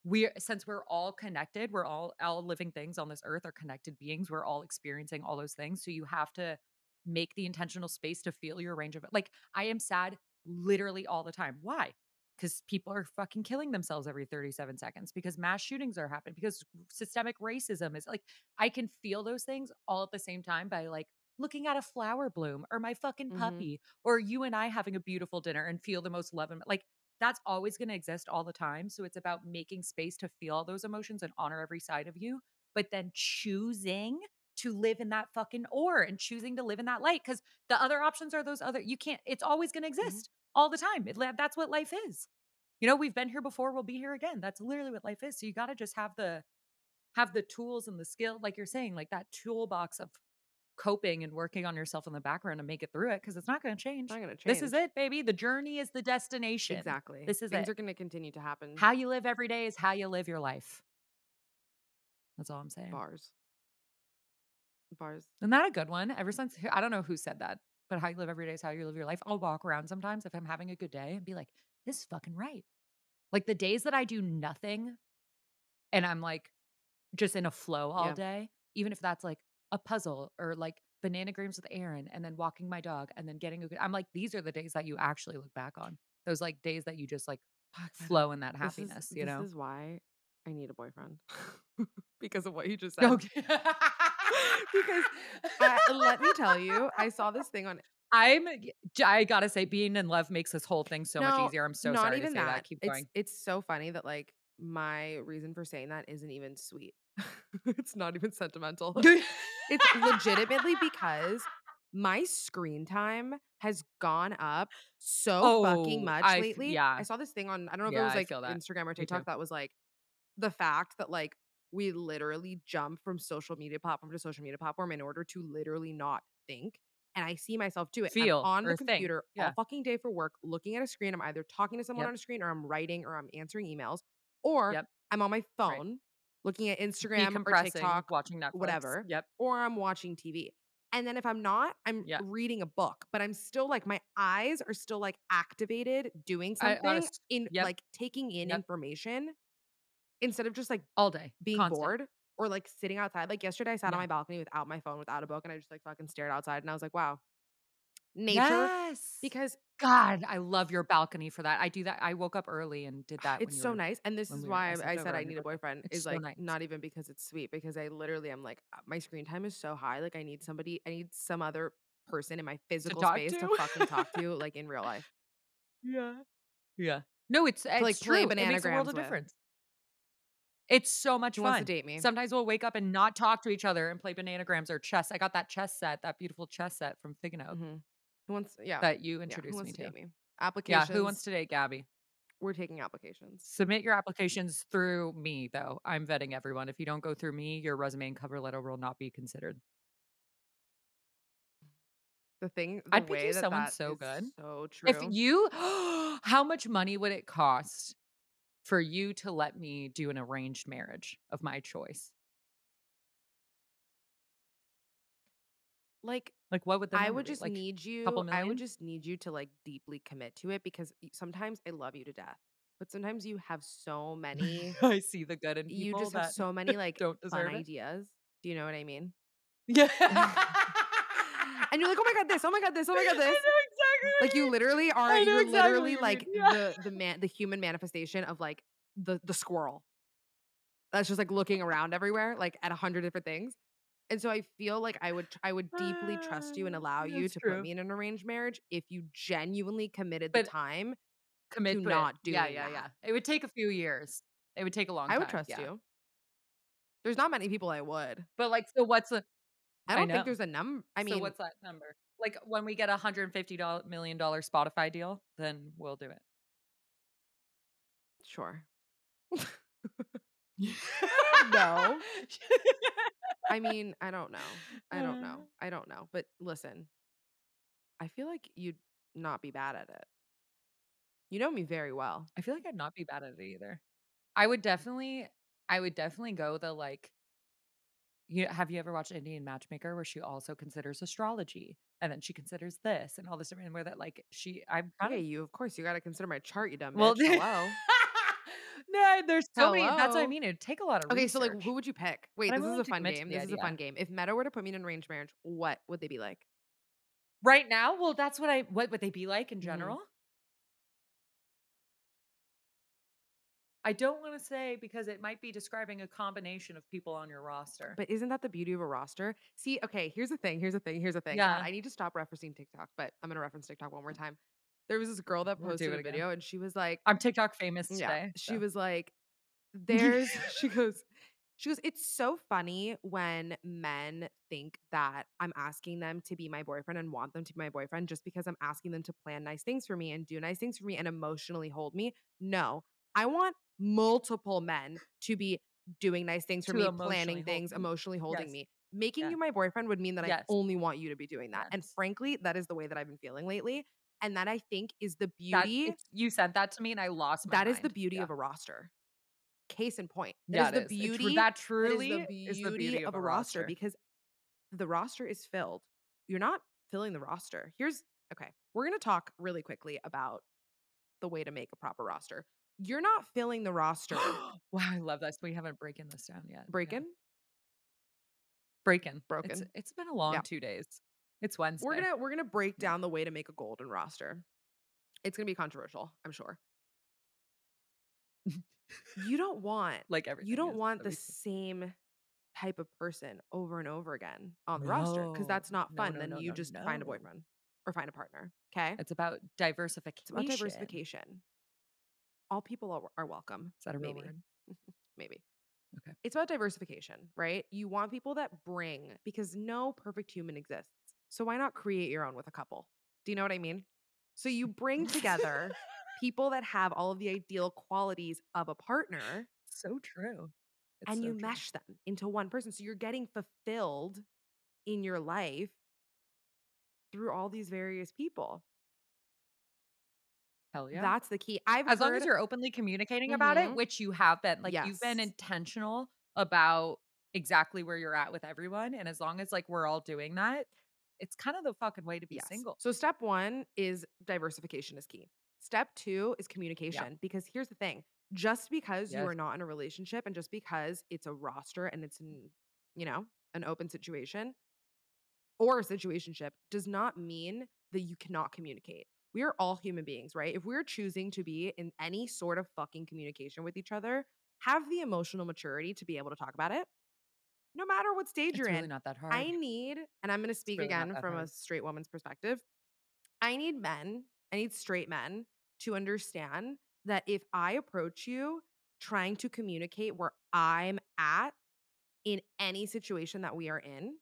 we're since we're all connected we're all all living things on this earth are connected beings we're all experiencing all those things so you have to make the intentional space to feel your range of it like i am sad literally all the time. Why? Because people are fucking killing themselves every 37 seconds because mass shootings are happening because systemic racism is like i can feel those things all at the same time by like looking at a flower bloom or my fucking Mhm. puppy or you and i having a beautiful dinner and feel the most love and like that's always going to exist all the time so it's about making space to feel all those emotions and honor every side of you but then choosing to live in that fucking or and choosing to live in that light because the other options are those other you can't it's always going to exist all the time it, that's what life is you know we've been here before we'll be here again that's literally what life is so you got to just have the have the tools and the skill like you're saying like that toolbox of coping and working on yourself in the background to make it through it because it's not going to change not gonna change. this is it baby the journey is the destination Exactly. This is Things it. are gonna continue to happen. how you live every day is how you live your life that's all i'm saying Bars. Bars. Isn't that a good one? Ever since I don't know who said that, but how you live every day is how you live your life. I'll walk around sometimes if I'm having a good day and be like, this is fucking right. Like the days that I do nothing and I'm like just in a flow all Yeah. day, even if that's like a puzzle or like bananagrams with Aaron and then walking my dog and then getting a good I'm like, these are the days that you actually look back on. Those like days that you just like flow in that This is- happiness, you know. this is why I need a boyfriend [laughs] because of what you just said. Okay. [laughs] Because let me tell you, I saw this thing on I'm I gotta say, being in love makes this whole thing so much easier. I'm so not sorry even to say that. Keep it's, going. It's so funny that like my reason for saying that isn't even sweet. [laughs] it's not even sentimental. [laughs] [laughs] it's legitimately because my screen time has gone up so fucking Oh, much I lately. yeah. I saw this thing on I don't know if Yeah, it was like. Instagram or. TikTok that was like the fact that like we literally jump from social media platform to social media platform in order to literally not think. And I see myself do it. I'm on the computer all Yeah. fucking day for work, looking at a screen. I'm either talking to someone Yep. on a screen or I'm writing or I'm answering emails or Yep. I'm on my phone looking at Instagram or TikTok watching Netflix. whatever. Yep. or I'm watching TV. And then if I'm not, I'm Yeah. reading a book, but I'm still like my eyes are still like activated doing I- something honest- in yep. like taking in Yep. information instead of just like All day. being constant. bored or like sitting outside. Like yesterday I sat on my balcony without my phone, without a book, and I just like fucking stared outside and I was like, wow. Nature Yes. because God, I love your balcony for that. I do that. I woke up early and did that. it's so were- nice. And this is we why I I, slept I over said I need a boyfriend. It's Is so like nice. not even because it's sweet, because I literally am like uh, my screen time is so high. Like I need somebody, I need some other person in my physical talk space to to. fucking talk to, like in real life. [laughs] Yeah. Yeah. No, it's, it's like, play true. It makes a world of with. difference. It's so much Who fun. to date me? Sometimes we'll wake up and not talk to each other and play bananagrams or chess. I got that chess set, that beautiful chess set from Figano Mhm. Who wants? Yeah, that you introduced wants me to to. date me? Yeah, who wants to date Gabby? We're taking applications. Submit your applications through me, though. I'm vetting everyone. If you don't go through me, your resume and cover letter will not be considered. The thing, the I'd pick way you that someone that so good. So true. If you, [gasps] how much money would it cost for you to let me do an arranged marriage of my choice? Like Like, what would the I would be? just Like, need you. I would just need you to like deeply commit to it because sometimes I love you to death, but sometimes you have so many. [laughs] I see the good in you people just have so many [laughs] like don't fun it. ideas. Do you know what I mean? Yeah. [laughs] And you're like, oh my god, this, oh my god, this, oh my god, I this. know exactly. Like you literally are. You're exactly literally you like yeah. the the man, the human manifestation of like the the squirrel. That's just like looking around everywhere, like at a hundred different things. And so I feel like I would I would deeply trust you and Ah, allow you that's to put me in an arranged marriage if you genuinely committed the time to Commit to not Yeah, yeah, that. yeah. It would take a few years. It would take a long time. I would trust yeah. you. There's not many people I would. But, like, so what's the I I don't think there's a number I So mean what's that number? Like, when we get a 150 doll million dollar Spotify deal, then we'll do it. Sure. [laughs] No. [laughs] I mean, I don't know. I don't uh-huh. know. I don't know. But listen, I feel like you'd not be bad at it. You know me very well. I feel like I'd not be bad at it either. I would definitely I would definitely go the, like you know, have you ever watched Indian Matchmaker where she also considers astrology, and then she considers this and all this different where that, like, she I'm kind of you of course, you gotta consider my chart, you dumb Well, bitch. [laughs] Hello? No, there's so many that's what I mean, it'd take a lot of Okay, so, like, research. who would you pick? Wait, I'm this is willing a to fun commit to game. the This is a idea. fun game. If Meadow were to put me in an arranged marriage, what would they be like? Right now? Well, that's what I what would they be like in Mhm. general? I don't wanna say because it might be describing a combination of people on your roster. But isn't that the beauty of a roster? See, okay, here's the thing, here's the thing, here's the thing. God, Yeah. I need to stop referencing TikTok, but I'm gonna reference TikTok one more time. There was this girl that We'll posted a video and she was like I'm TikTok famous Yeah. today. She so. was like, there's [laughs] she [laughs] goes, she goes, it's so funny when men think that I'm asking them to be my boyfriend and want them to be my boyfriend just because I'm asking them to plan nice things for me and do nice things for me and emotionally hold me. No, I want multiple men to be doing nice things for me, planning things, me. emotionally holding Yes. me. Making Yeah. you my boyfriend would mean that Yes. I only want you to be doing that. And frankly, that is the way that I've been feeling lately. And that I think is the beauty it's you said that to me and I lost my that is the beauty Yeah. of a roster. Case in point. That Yeah, is the is. Beauty. that that truly is the is the beauty of a roster because the roster is filled. You're not filling the roster. Here's okay. We're gonna talk really quickly about the way to make a proper roster. You're not filling the roster. [gasps] Wow, I love this. We haven't breaking this down yet. Yeah. Breaking. Breaking. It's Broken. it's been a long Yeah. 2 days. It's Wednesday. We're gonna we're gonna break down the way to make a golden roster. It's gonna be controversial, I'm sure. [laughs] You don't want like everything you don't is want the same type of person over and over again on the roster because that's not fun. no, then no, you no, just find a boyfriend or find a partner. Okay. It's about diversification. It's about diversification. All people are, are welcome. Is that a real maybe. word? [laughs] Maybe. Okay. It's about diversification, right? You want people that bring because no perfect human exists. So why not create your own with a couple? Do you know what I mean? So you bring together [laughs] people that have all of the ideal qualities of a partner So true. It's and so you true. mesh them into one person. So you're getting fulfilled in your life through all these various people. Hell yeah. That's the key. I've as long as you're openly communicating about it, Mhm. which you have been, like you've been intentional about exactly where you're at with everyone, and as long as like we're all doing that, it's kind of the fucking way to be Yes. single. So step one is diversification is key. Step two is communication. Because here's the thing: just because you are not in a relationship, and just because it's a roster and it's an, you know, an open situation or a situationship, does not mean that you cannot communicate. We are all human beings, right? If we're choosing to be in any sort of fucking communication with each other, have the emotional maturity to be able to talk about it. No matter what stage It's you're really in. not that hard. I need, and I'm going to speak really again from a straight woman's perspective. I need men, I need straight men to understand that if I approach you trying to communicate where I'm at in any situation that we are in,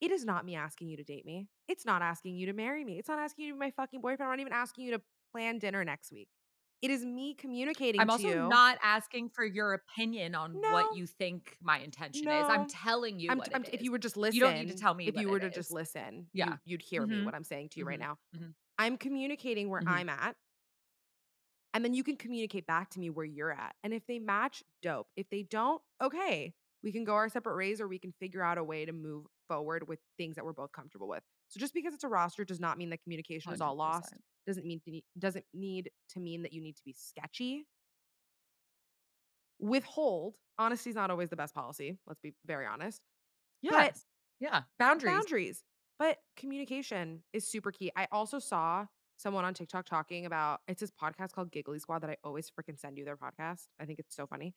it is not me asking you to date me. It's not asking you to marry me. It's not asking you to be my fucking boyfriend. I'm not even asking you to plan dinner next week. It is me communicating I'm also you. not asking for your opinion on No. what you think my intention is. I'm telling you I'm, what I'm- if you were just listen, You don't need to tell me If you were to just is. listen, Yeah. you, would hear me Mhm. what I'm saying to you right Mhm. now. Mhm. I'm communicating where Mhm. I'm at, and then you can communicate back to me where you're at. And if they match, dope. If they don't, okay, we can go our separate ways, or we can figure out a way to move forward with things that we're both comfortable with. So just because it's a roster does not mean that communication is all lost. Doesn't mean to, doesn't need to mean that you need to be sketchy. Withhold. Honesty is not always the best policy. Let's be very honest. But yeah. Boundaries. boundaries. But communication is super key. I also saw someone on TikTok talking about it's this podcast called Giggly Squad that I always freaking send you their podcast. I think it's so funny.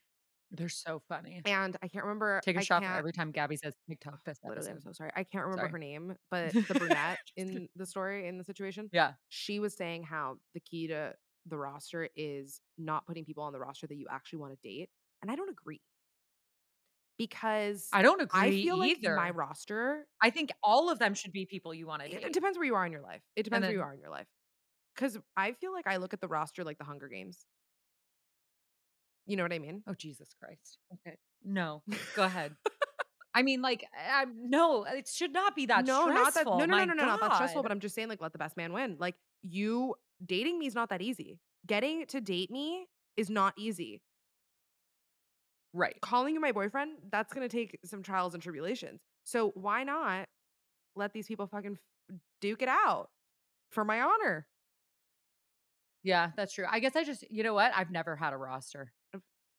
They're so funny. And I can't remember Take a I shot for every time Gabby says TikTok this literally, I'm so sorry. I can't remember Sorry. her name, [laughs] but the brunette in the story, in the situation, Yeah. she was saying how the key to the roster is not putting people on the roster that you actually wanna date, and I don't agree. Because I don't agree. I feel like my roster I think all of them should be people you wanna it depends where you are in your life. It depends where you are in your life. Because I feel like I look at the roster like the Hunger Games. You know what I mean? Oh, Jesus Christ. Okay. No. Go ahead. [laughs] I mean, like, I I'm no, uh, it should not be that No, not that stressful. no, no, no, no, no, not that stressful, but I'm just saying, like, let the best man win. Like, you dating me is not that easy. Getting to date me is not easy. Right. Calling you my boyfriend, that's gonna take some trials and tribulations. So why not let these people fucking duke it out for my honor? Yeah, that's true. I guess I just you know what? I've never had a roster.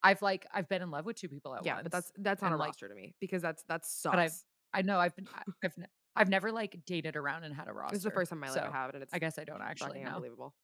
I've, like I've been in love with 2 people at once. Yeah, but that's that's not a like roster to me because that's that but I've sucks. I know I've been I [laughs] I've I've never, like, dated around and had a roster. This is the first time in my life I so have it, and it's I guess I don't actually know. unbelievable.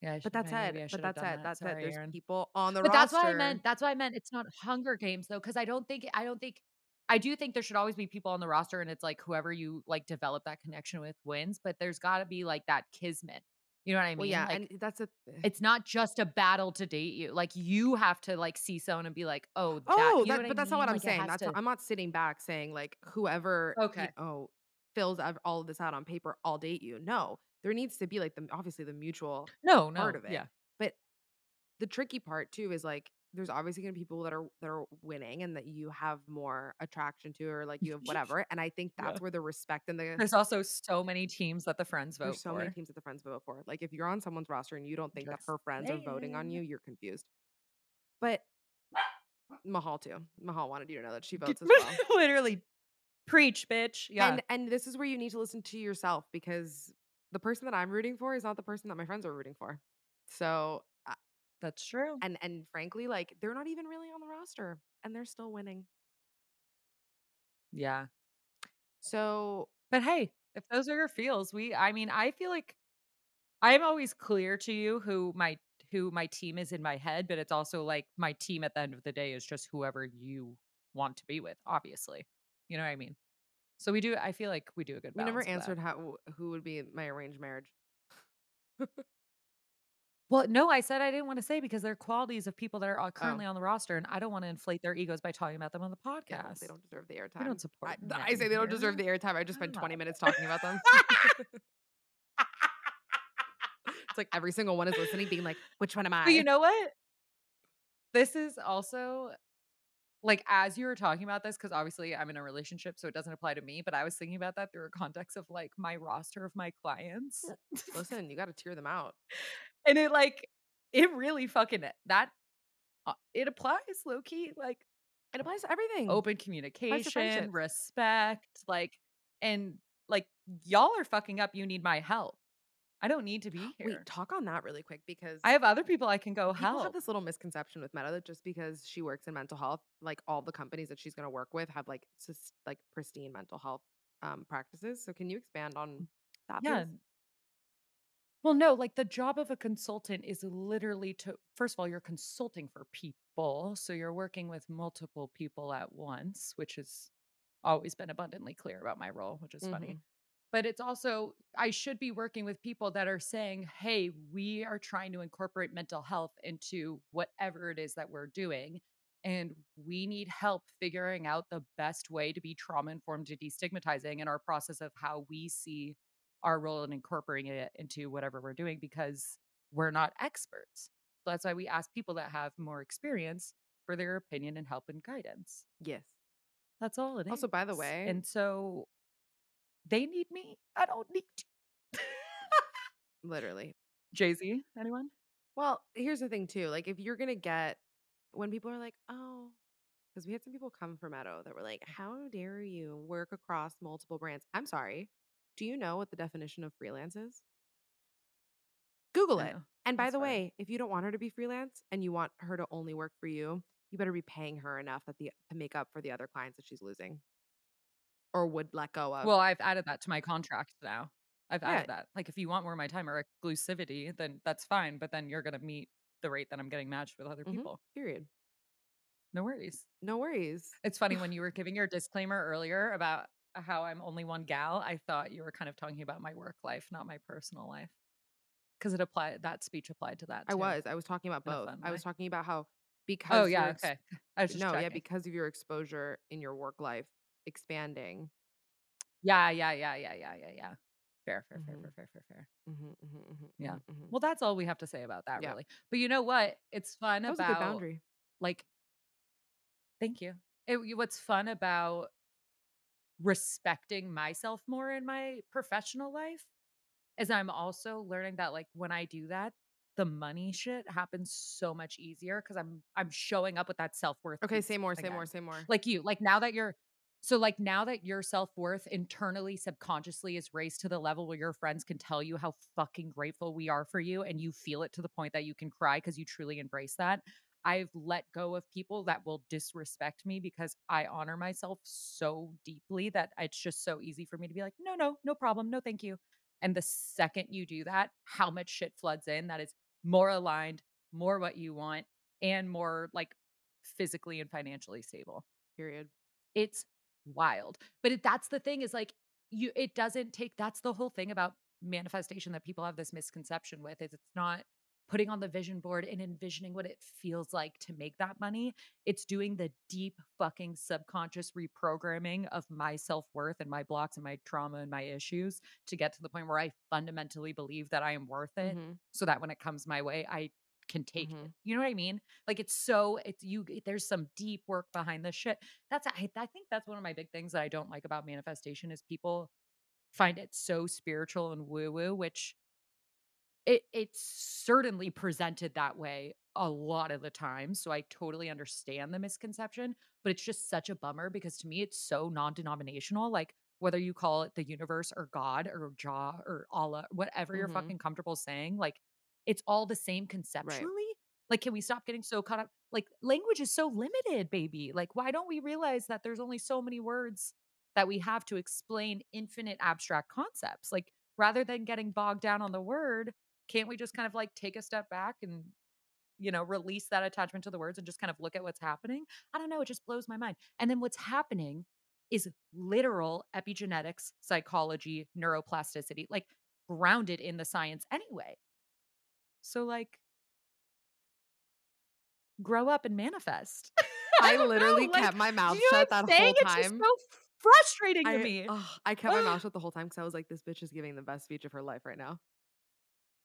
Yeah, But that's that may said maybe I but that's it. have done said that. that said, Sorry, there's Aaron. people on the But that's what I roster meant that's what I meant. It's not Hunger Games, though, because I don't think I don't think I do think there should always be people on the roster, and it's like whoever you, like, develop that connection with wins, but there's gotta be, like, that kismet. You know what I Well, mean? yeah, Like, and that's a it's not just a battle to date you. Like, you have to, like, see someone and be like, "Oh, that" Oh, you that what I but that's not mean? what I'm Like, saying. That's to not I'm not sitting back saying, like, whoever, you Okay. know, fills all of this out on paper, I'll date you. No. There needs to be, like, the obviously, the mutual No, no part of it. yeah. But the tricky part too is, like, there's obviously gonna be people that are that are winning and that you have more attraction to or, like, you have whatever, and I think Yeah. that's where the respect and the There's also so many teams that the friends vote There's so many teams that the friends vote for. Like, if you're on someone's roster and you don't think that her friends are voting on you, you're confused. But Mahal too. Mahal wanted you to know that she votes as [laughs] well. Literally. Preach, bitch. Yeah. And and this is where you need to listen to yourself because the person that I'm rooting for is not the person that my friends are rooting for. So, That's true. and and frankly, like, they're not even really on the roster, and they're still winning. Yeah. So But hey, if those are your feels, we I mean, I feel like I'm always clear to you who my who my team is in my head, but it's also, like, my team at the end of the day is just whoever you want to be with, obviously. You know what I mean? So we do I feel like we do a good You never balance of that. answered how who would be my arranged marriage. [laughs] Well, no, I said I didn't wanna say because they're qualities of people that are, uh, Oh. currently on the roster, and I don't wanna inflate their egos by talking about them on the Yeah, podcast. they don't deserve the We I don't support I I say they don't deserve the airtime. I just spent 20 minutes talking about them. [laughs] It's like every single one is listening being like, "Which one am I?" But you know what? This is also like, as you were talking about this because obviously I'm in a relationship, so it doesn't apply to me, but I was thinking about that through a context of, like, my roster of my clients. Listen, you gotta tear them out. And it, like it really fucking that uh, it applies low key, like It applies to everything. open communication, respect, like and, like, y'all are fucking up, you need my help. I don't need to be [gasps] Wait, here. talk on that really quick because I have other people I can go people have help. this little misconception with Meadow that just because she works in mental health, like, all the companies that she's gonna work with have, like, just like, pristine mental health, um, practices. So can you expand on that, Yeah. please? Well, no, like, the job of a consultant is literally to first of all, you're consulting for people, so you're working with multiple people at once, which has always been abundantly clear about my role, which is funny. Mhm. But it's also I should be working with people that are saying, "Hey, we are trying to incorporate mental health into whatever it is that we're doing, and we need help figuring out the best way to be trauma-informed to destigmatizing in our process of how we see our role in incorporating it into whatever we're doing because we're not experts." So that's why we ask people that have more experience for their opinion and help and guidance. Yes. That's all it is. Also, by the way And so they need me. I don't need you. Literally. [laughs] Jay-Z, anyone? Well, here's the thing too, like, if you're gonna get when people are like, oh, because we had some people come from Meadow that were like, "How dare you work across multiple brands?" I'm sorry. Do you know what the definition of freelance is? Google it. And by That's the way, if you don't want her to be freelance and you want her to only work for you, you better be paying her enough that the to make up for the other clients that she's losing or would let go of. Well, I've added that to my contract now. I've Yeah. added that. Like, if you want more of my time or exclusivity, then that's fine, but then you're gonna meet the rate that I'm getting matched with other Mhm. people. Period. No worries. No worries. It's funny when [sighs] you were giving your disclaimer earlier about how I'm only one gal, I thought you were kind of talking about my work life, not my personal life. Because it applied that speech applied to that I was. I was talking about both. I was talking about how because Oh yeah, ex- okay. I was just no, yeah, because of your exposure in your work life expanding. Yeah, yeah, yeah, yeah, yeah, yeah, yeah. Fair, fair, fair, Mhm. fair, fair, fair, fair. Mm-hmm, mm-hmm, mm-hmm, Yeah. hmm Well, that's all we have to say about that, Yeah. really. But you know what? It's fun that was a about good boundary. like. Thank you. It, what's fun about respecting myself more in my professional life is I'm also learning that like when I do that, the money shit happens so much easier because I'm I'm showing up with that self worth. Okay, say more, say more, say more. like you like now that you're so like now that your self-worth internally subconsciously is raised to the level where your friends can tell you how fucking grateful we are for you and you feel it to the point that you can cry because you truly embrace that i've let go of people that will disrespect me because i honor myself so deeply that it's just so easy for me to be like no no no problem no thank you and the second you do that how much shit floods in that is more aligned more what you want and more like physically and financially stable Period. it's wild. But it, that's the thing is like you it doesn't take that's the whole thing about manifestation that people have this misconception with is it's not putting on the vision board and envisioning what it feels like to make that money. It's doing the deep fucking subconscious reprogramming of my self-worth and my blocks and my trauma and my issues to get to the point where I fundamentally believe that I am worth it Mhm, so that when it comes my way I can take it. Mhm. You know what I mean? Like it's so it's you there's some deep work behind this shit. That's I, I think that's one of my big things that I don't like about manifestation is people find it so spiritual and woo woo, which it it's certainly presented that way a lot of the time. So I totally understand the misconception, but it's just such a bummer because to me it's so non-denominational. Like whether you call it the universe or God or Jah or Allah, whatever you're Mhm. fucking comfortable saying, like it's all the same conceptually. Like, can we stop getting so caught up? Like, language is so limited, baby. Like, why don't we realize that there's only so many words that we have to explain infinite abstract concepts? Like, rather than getting bogged down on the word, can't we just kind of like take a step back and, you know, release that attachment to the words and just kind of look at what's happening? I don't know. It just blows my mind. And then what's happening is literal epigenetics, psychology, neuroplasticity, like grounded in the science anyway. So, like, grow up and manifest. [laughs] I don't literally know, like, kept my mouth shut that whole saying? It's just time. so frustrating to I, me. ugh, I kept my mouth [gasps] shut the whole time because I was like, this bitch is giving the best speech of her life right now.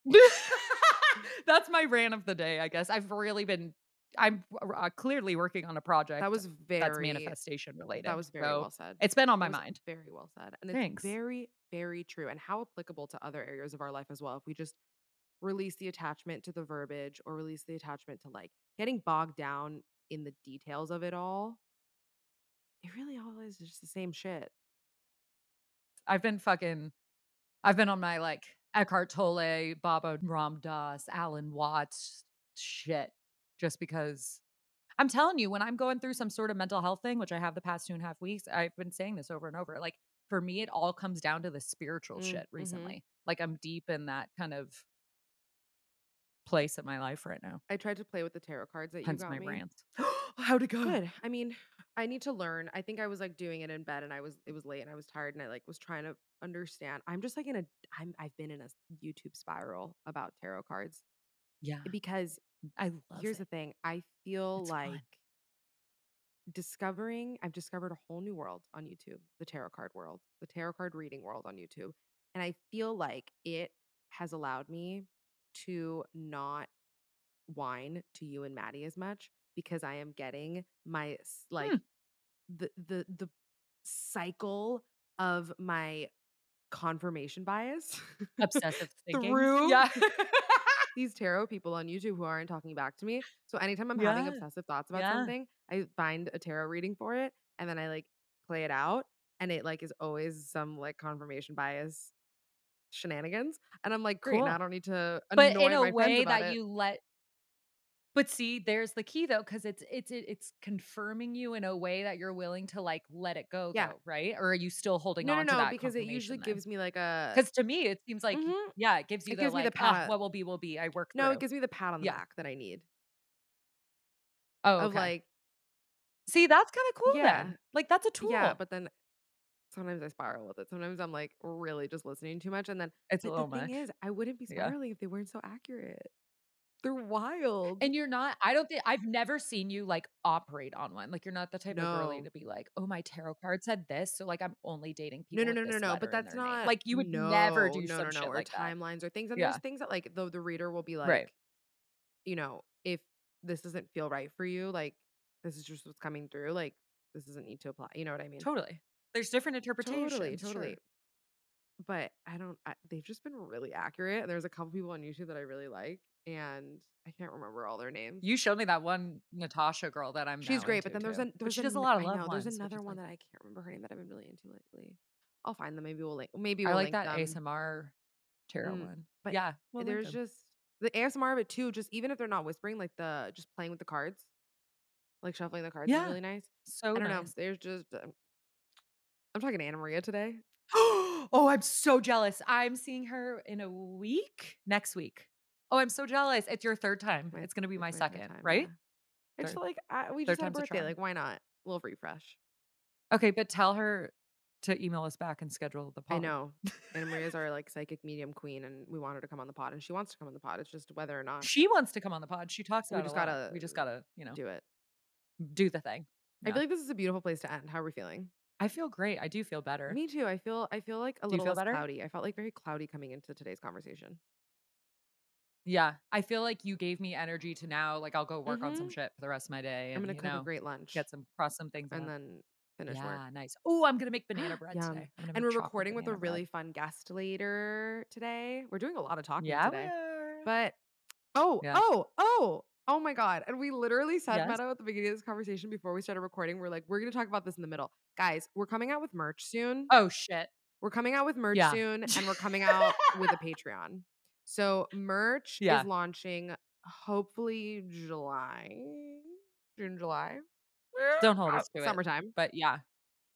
[laughs] That's my rant of the day, I guess. I've really been, I'm uh, clearly working on a project That was very that's manifestation related. That was very so well said. It's been on my mind. Very well said. And Thanks. it's very, very true. And how applicable to other areas of our life as well. If we just release the attachment to the verbiage or release the attachment to like getting bogged down in the details of it all, it really all is just the same shit. I've been fucking, I've been on my like Eckhart Tolle, Baba Ram Dass, Alan Watts shit, just because I'm telling you, when I'm going through some sort of mental health thing, which I have the past two and a half weeks, I've been saying this over and over. Like for me, it all comes down to the spiritual Mm, shit mhm. recently. Like I'm deep in that kind of place in my life right now. I tried to play with the tarot cards that you Hence got my me. rants. [gasps] How'd it go? Good. I mean, I need to learn. I think I was like doing it in bed and I was it was late and I was tired and I like was trying to understand. I'm just like in a I'm I've been in a YouTube spiral about tarot cards Yeah. because I love here's it. the thing. I feel It's like fun. discovering I've discovered a whole new world on YouTube, the tarot card world, the tarot card reading world on YouTube. And I feel like it has allowed me to not whine to you and Maddie as much because I am getting my like Hmm. the the the cycle of my confirmation bias Obsessive [laughs] thinking. through Yeah. [laughs] [laughs] these tarot people on YouTube who aren't talking back to me. So anytime I'm having obsessive thoughts about Yeah. something, I find a tarot reading for it and then I like play it out and it like is always some like confirmation bias shenanigans and I'm like great now I don't need to but in a way that it. you let But see, there's the key though, because it's it's it's confirming you in a way that you're willing to, like, let it go Yeah. though, right? Or are you still holding No, no, on to no, that because it usually then? gives me like a. Because to me, it seems like y Mhm. yeah, it gives you It the, gives me the like, "Ah, pat what will be, will be, I work. No, it gives me the pat on the Yeah. back that I need. Oh, Of, like See, that's kinda cool Yeah. then. Like, that's a tool. Yeah, tool. but then sometimes I spiral with it. Sometimes I'm, like, really just listening too much, and then It's a but the little thing much. is, I wouldn't be Yeah. spiraling if they weren't so accurate. They're wild. And you're not I don't think I've never seen you, like, operate on one. Like, you're not the type of girly to be like, "Oh, my tarot card said this, so, like, I'm only dating people no, with no, no, no, but that's their name." not Like, you would never do no, some no, no, shit or like that. timelines or things, and there's things that, like, the the reader will be Right. like, you know, "If this doesn't feel right for you, like, this is just what's coming through, like, this doesn't need to apply." You know what I mean? Totally. There's different interpretations, totally. sure. But I don't I they've just been really accurate, and there's a couple people on YouTube that I really like, and I can't remember all their names. You showed me that one Natasha girl that I'm She's great, but then there's too. But there's she does a lot of I love know, there's ones, which another one fun. that I can't remember her name that I've been really into lately. I'll find them, maybe we'll link maybe I we'll like link that them. ASMR tarot Mm, one. but Yeah, we'll there's just the ASMR of it too, just even if they're not whispering, like, the just playing with the cards, like, shuffling the cards is really nice. So I don't know, there's just, uh I'm talking to Anna Maria today. [gasps] Oh, I'm so jealous. I'm seeing her in a week? Next week. Oh, I'm so jealous. It's your 3rd time. It's gonna be my my 2nd, time, right? yeah. I just 3rd. feel like I we 3rd just had a birthday, like, why not? A little refresh. Okay, but tell her to email us back and schedule the pod. I know. Anna Maria's [laughs] our, like, psychic medium queen, and we want her to come on the pod, and she wants to come on the pod, it's just whether or not She wants to come on the pod. She talks about it just gotta We just gotta, you know, do it. do the thing. I feel like this is a beautiful place to end. How are we feeling? I feel great. I do feel better. Me too. I feel I feel like a Do little less better? cloudy. I felt, like, very cloudy coming into today's conversation. Yeah. I feel like you gave me energy to now, like, I'll go work on some Mhm. shit for the rest of my day I'm gonna you cook a great lunch get some cross some things and then finish work. Yeah, nice. Oh, I'm gonna make banana [gasps] bread today. And we're recording with a bread. really fun guest later today. We're doing a lot of talking Yeah, today. But oh, Yeah. oh, oh, oh my god. And we literally said, Yes? Meadow, at the beginning of this conversation before we started recording, we're like, we're gonna talk about this in the middle. Guys, we're coming out with merch soon. Oh, shit. We're coming out with merch Yeah. soon, and we're coming out with a [laughs] Patreon. So merch Yeah. is launching hopefully July, June, July. Don't hold us to it. Summertime. But yeah.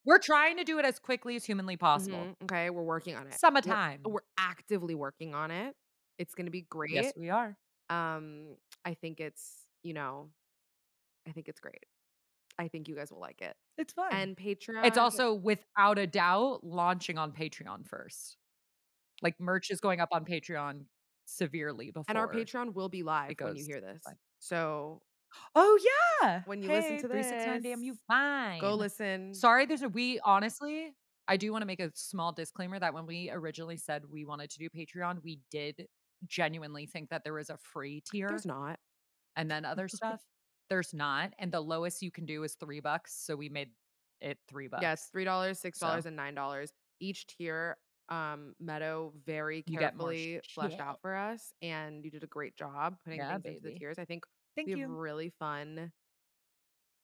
We're trying to do it as quickly as humanly possible. Mhm, Okay, we're working on it. We're- Summertime. We're, actively working on it. It's gonna be great. Yes, we are. Um, I think it's, you know, I think it's great. I think you guys will like it. It's fun. And Patreon. It's also without a doubt launching on Patreon first. Like merch is going up on Patreon severely before. and our Patreon will be live when you hear this. live. So Oh yeah. When you listen Hey, to 369 damn you fine. go listen. Sorry, there's a we honestly, I do want to make a small disclaimer that when we originally said we wanted to do Patreon, we did genuinely think that there is a free tier There's not. and then other [laughs] stuff. There's not. And the lowest you can do is three bucks. So we made it three bucks. It's three dollars, six dollars, So- and nine dollars. Each tier, um, Meadow very You carefully fleshed out for us, and you did a great job putting Yeah, things into the tiers. I think Thank we have really fun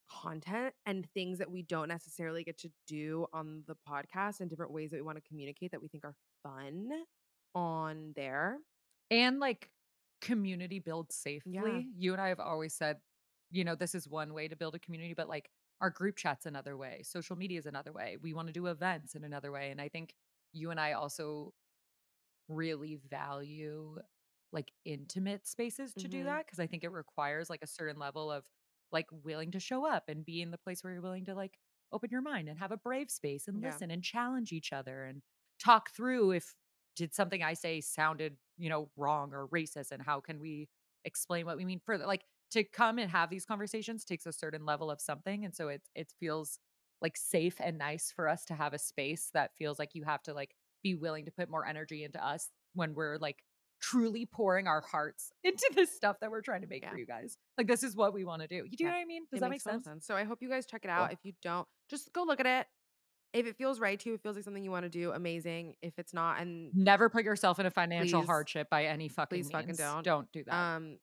content and things that we don't necessarily get to do on the podcast and different ways that we want to communicate that we think are fun on there. And like community build safely. You and I have always said, you know, this is one way to build a community, but like our group chat's another way. Social media is another way. We want to do events in another way. And I think you and I also really value like intimate spaces to do Mhm. that because I think it requires like a certain level of like willing to show up and be in the place where you're willing to like open your mind and have a brave space and Yeah. listen and challenge each other and talk through if did something I say sounded, you know, wrong or racist and how can we explain what we mean further? Like to come and have these conversations takes a certain level of something and so it it feels like safe and nice for us to have a space that feels like you have to like be willing to put more energy into us when we're like truly pouring our hearts [laughs] into this stuff that we're trying to make Yeah. for you guys. Like this is what we want to do. You do Yeah. know what I mean? Does It that make total sense? So I hope you guys check it out. Cool. If you don't, just go look at it. If it feels right to you, it feels like something you want to do, amazing. If it's not, and Never put yourself in a financial Please- hardship by any fucking please fucking don't. Don't do that. um,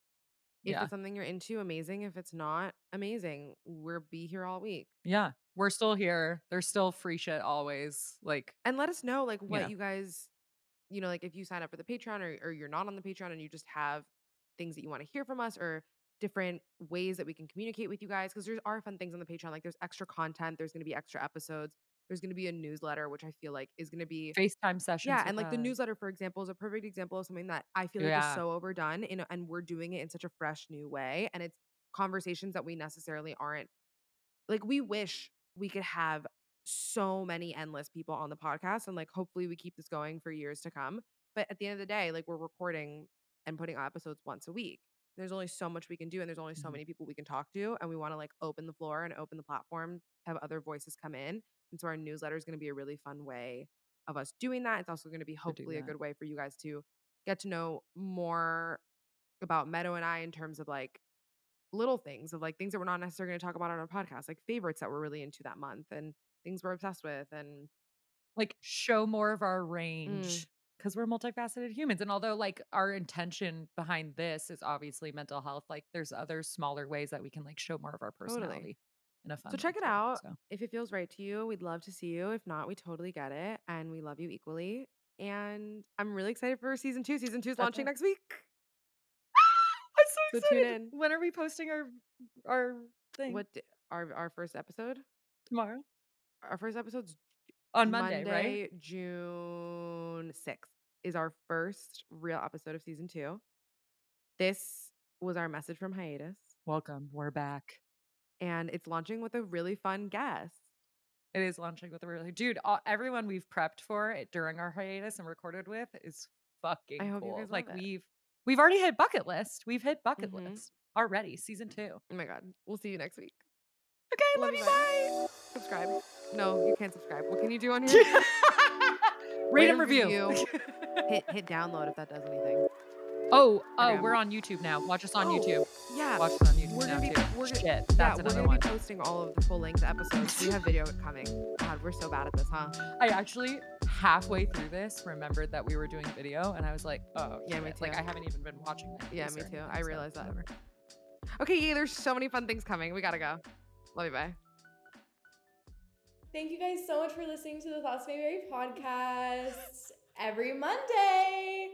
if yeah. it's something you're into, amazing. If it's not, amazing. We'll be here all week. yeah. We're still here. There's still free shit always. Like And let us know like what Yeah. you guys, you know, like if you sign up for the Patreon or, or you're not on the Patreon and you just have things that you want to hear from us or different ways that we can communicate with you guys because there are fun things on the Patreon. Like there's extra content, there's going to be extra episodes, there's going to be a newsletter, which I feel like is going to be FaceTime sessions. yeah, and like the newsletter, for example, is a perfect example of something that I feel like Yeah. is so overdone, in and we're doing it in such a fresh new way, and it's conversations that we necessarily aren't like. We wish we could have so many endless people on the podcast, and like hopefully we keep this going for years to come. But at the end of the day, like we're recording and putting out episodes once a week. There's only so much we can do, and there's only so Mhm. many people we can talk to, and we want to like open the floor and open the platform, have other voices come in, and so our newsletter is going to be a really fun way of us doing that. It's also going to be hopefully a good way for you guys to get to know more about Meadow and I in terms of like little things of like things that we're not necessarily going to talk about on our podcast, like favorites that we're really into that month and things we're obsessed with. And like show more of Mm. our range because we're multifaceted humans. And although like our intention behind this is obviously mental health, like there's other smaller ways that we can like show more of our Totally. personality in a fun. so check it out. So If it feels right to you, we'd love to see you. If not, we totally get it. And we love you equally. And I'm really excited for season two. Season two is launching right. next week. Ah! I'm So so tune in. When are we posting our our thing? What our our first episode? tomorrow? Our first episode's On Monday, right? June 6th is our first real episode of season two. This was our message from hiatus, Welcome. We're back. and it's launching with a really fun guest. It is launching with a really dude. All, everyone we've prepped for it during our hiatus and recorded with is fucking hope you cool. guys like love it. we've we've already hit bucket list. We've hit bucket Mhm. list already. Season two. Oh my god, we'll see you next week. Okay, love, you. Bye. Subscribe. No, you can't subscribe. What can you do on here? [laughs] Rate and and review. hit hit download if that does anything. oh, oh, we're on YouTube now. Watch us on Oh, YouTube. Yeah, Watch us on YouTube we're now gonna be too. we're gonna, Shit, yeah, that's we're gonna one. be posting all of the full length episodes. we have video coming. God, we're so bad at this, huh? I actually halfway through this remembered that we were doing video, and I was like, oh, Yeah, me shit. Like. I haven't even been watching. my Yeah, me too. I realized that. whatever. Okay, yeah, there's so many fun things coming. We gotta go. Love you, bye. Thank you guys so much for listening to the Thoughts Mayberry podcast every Monday.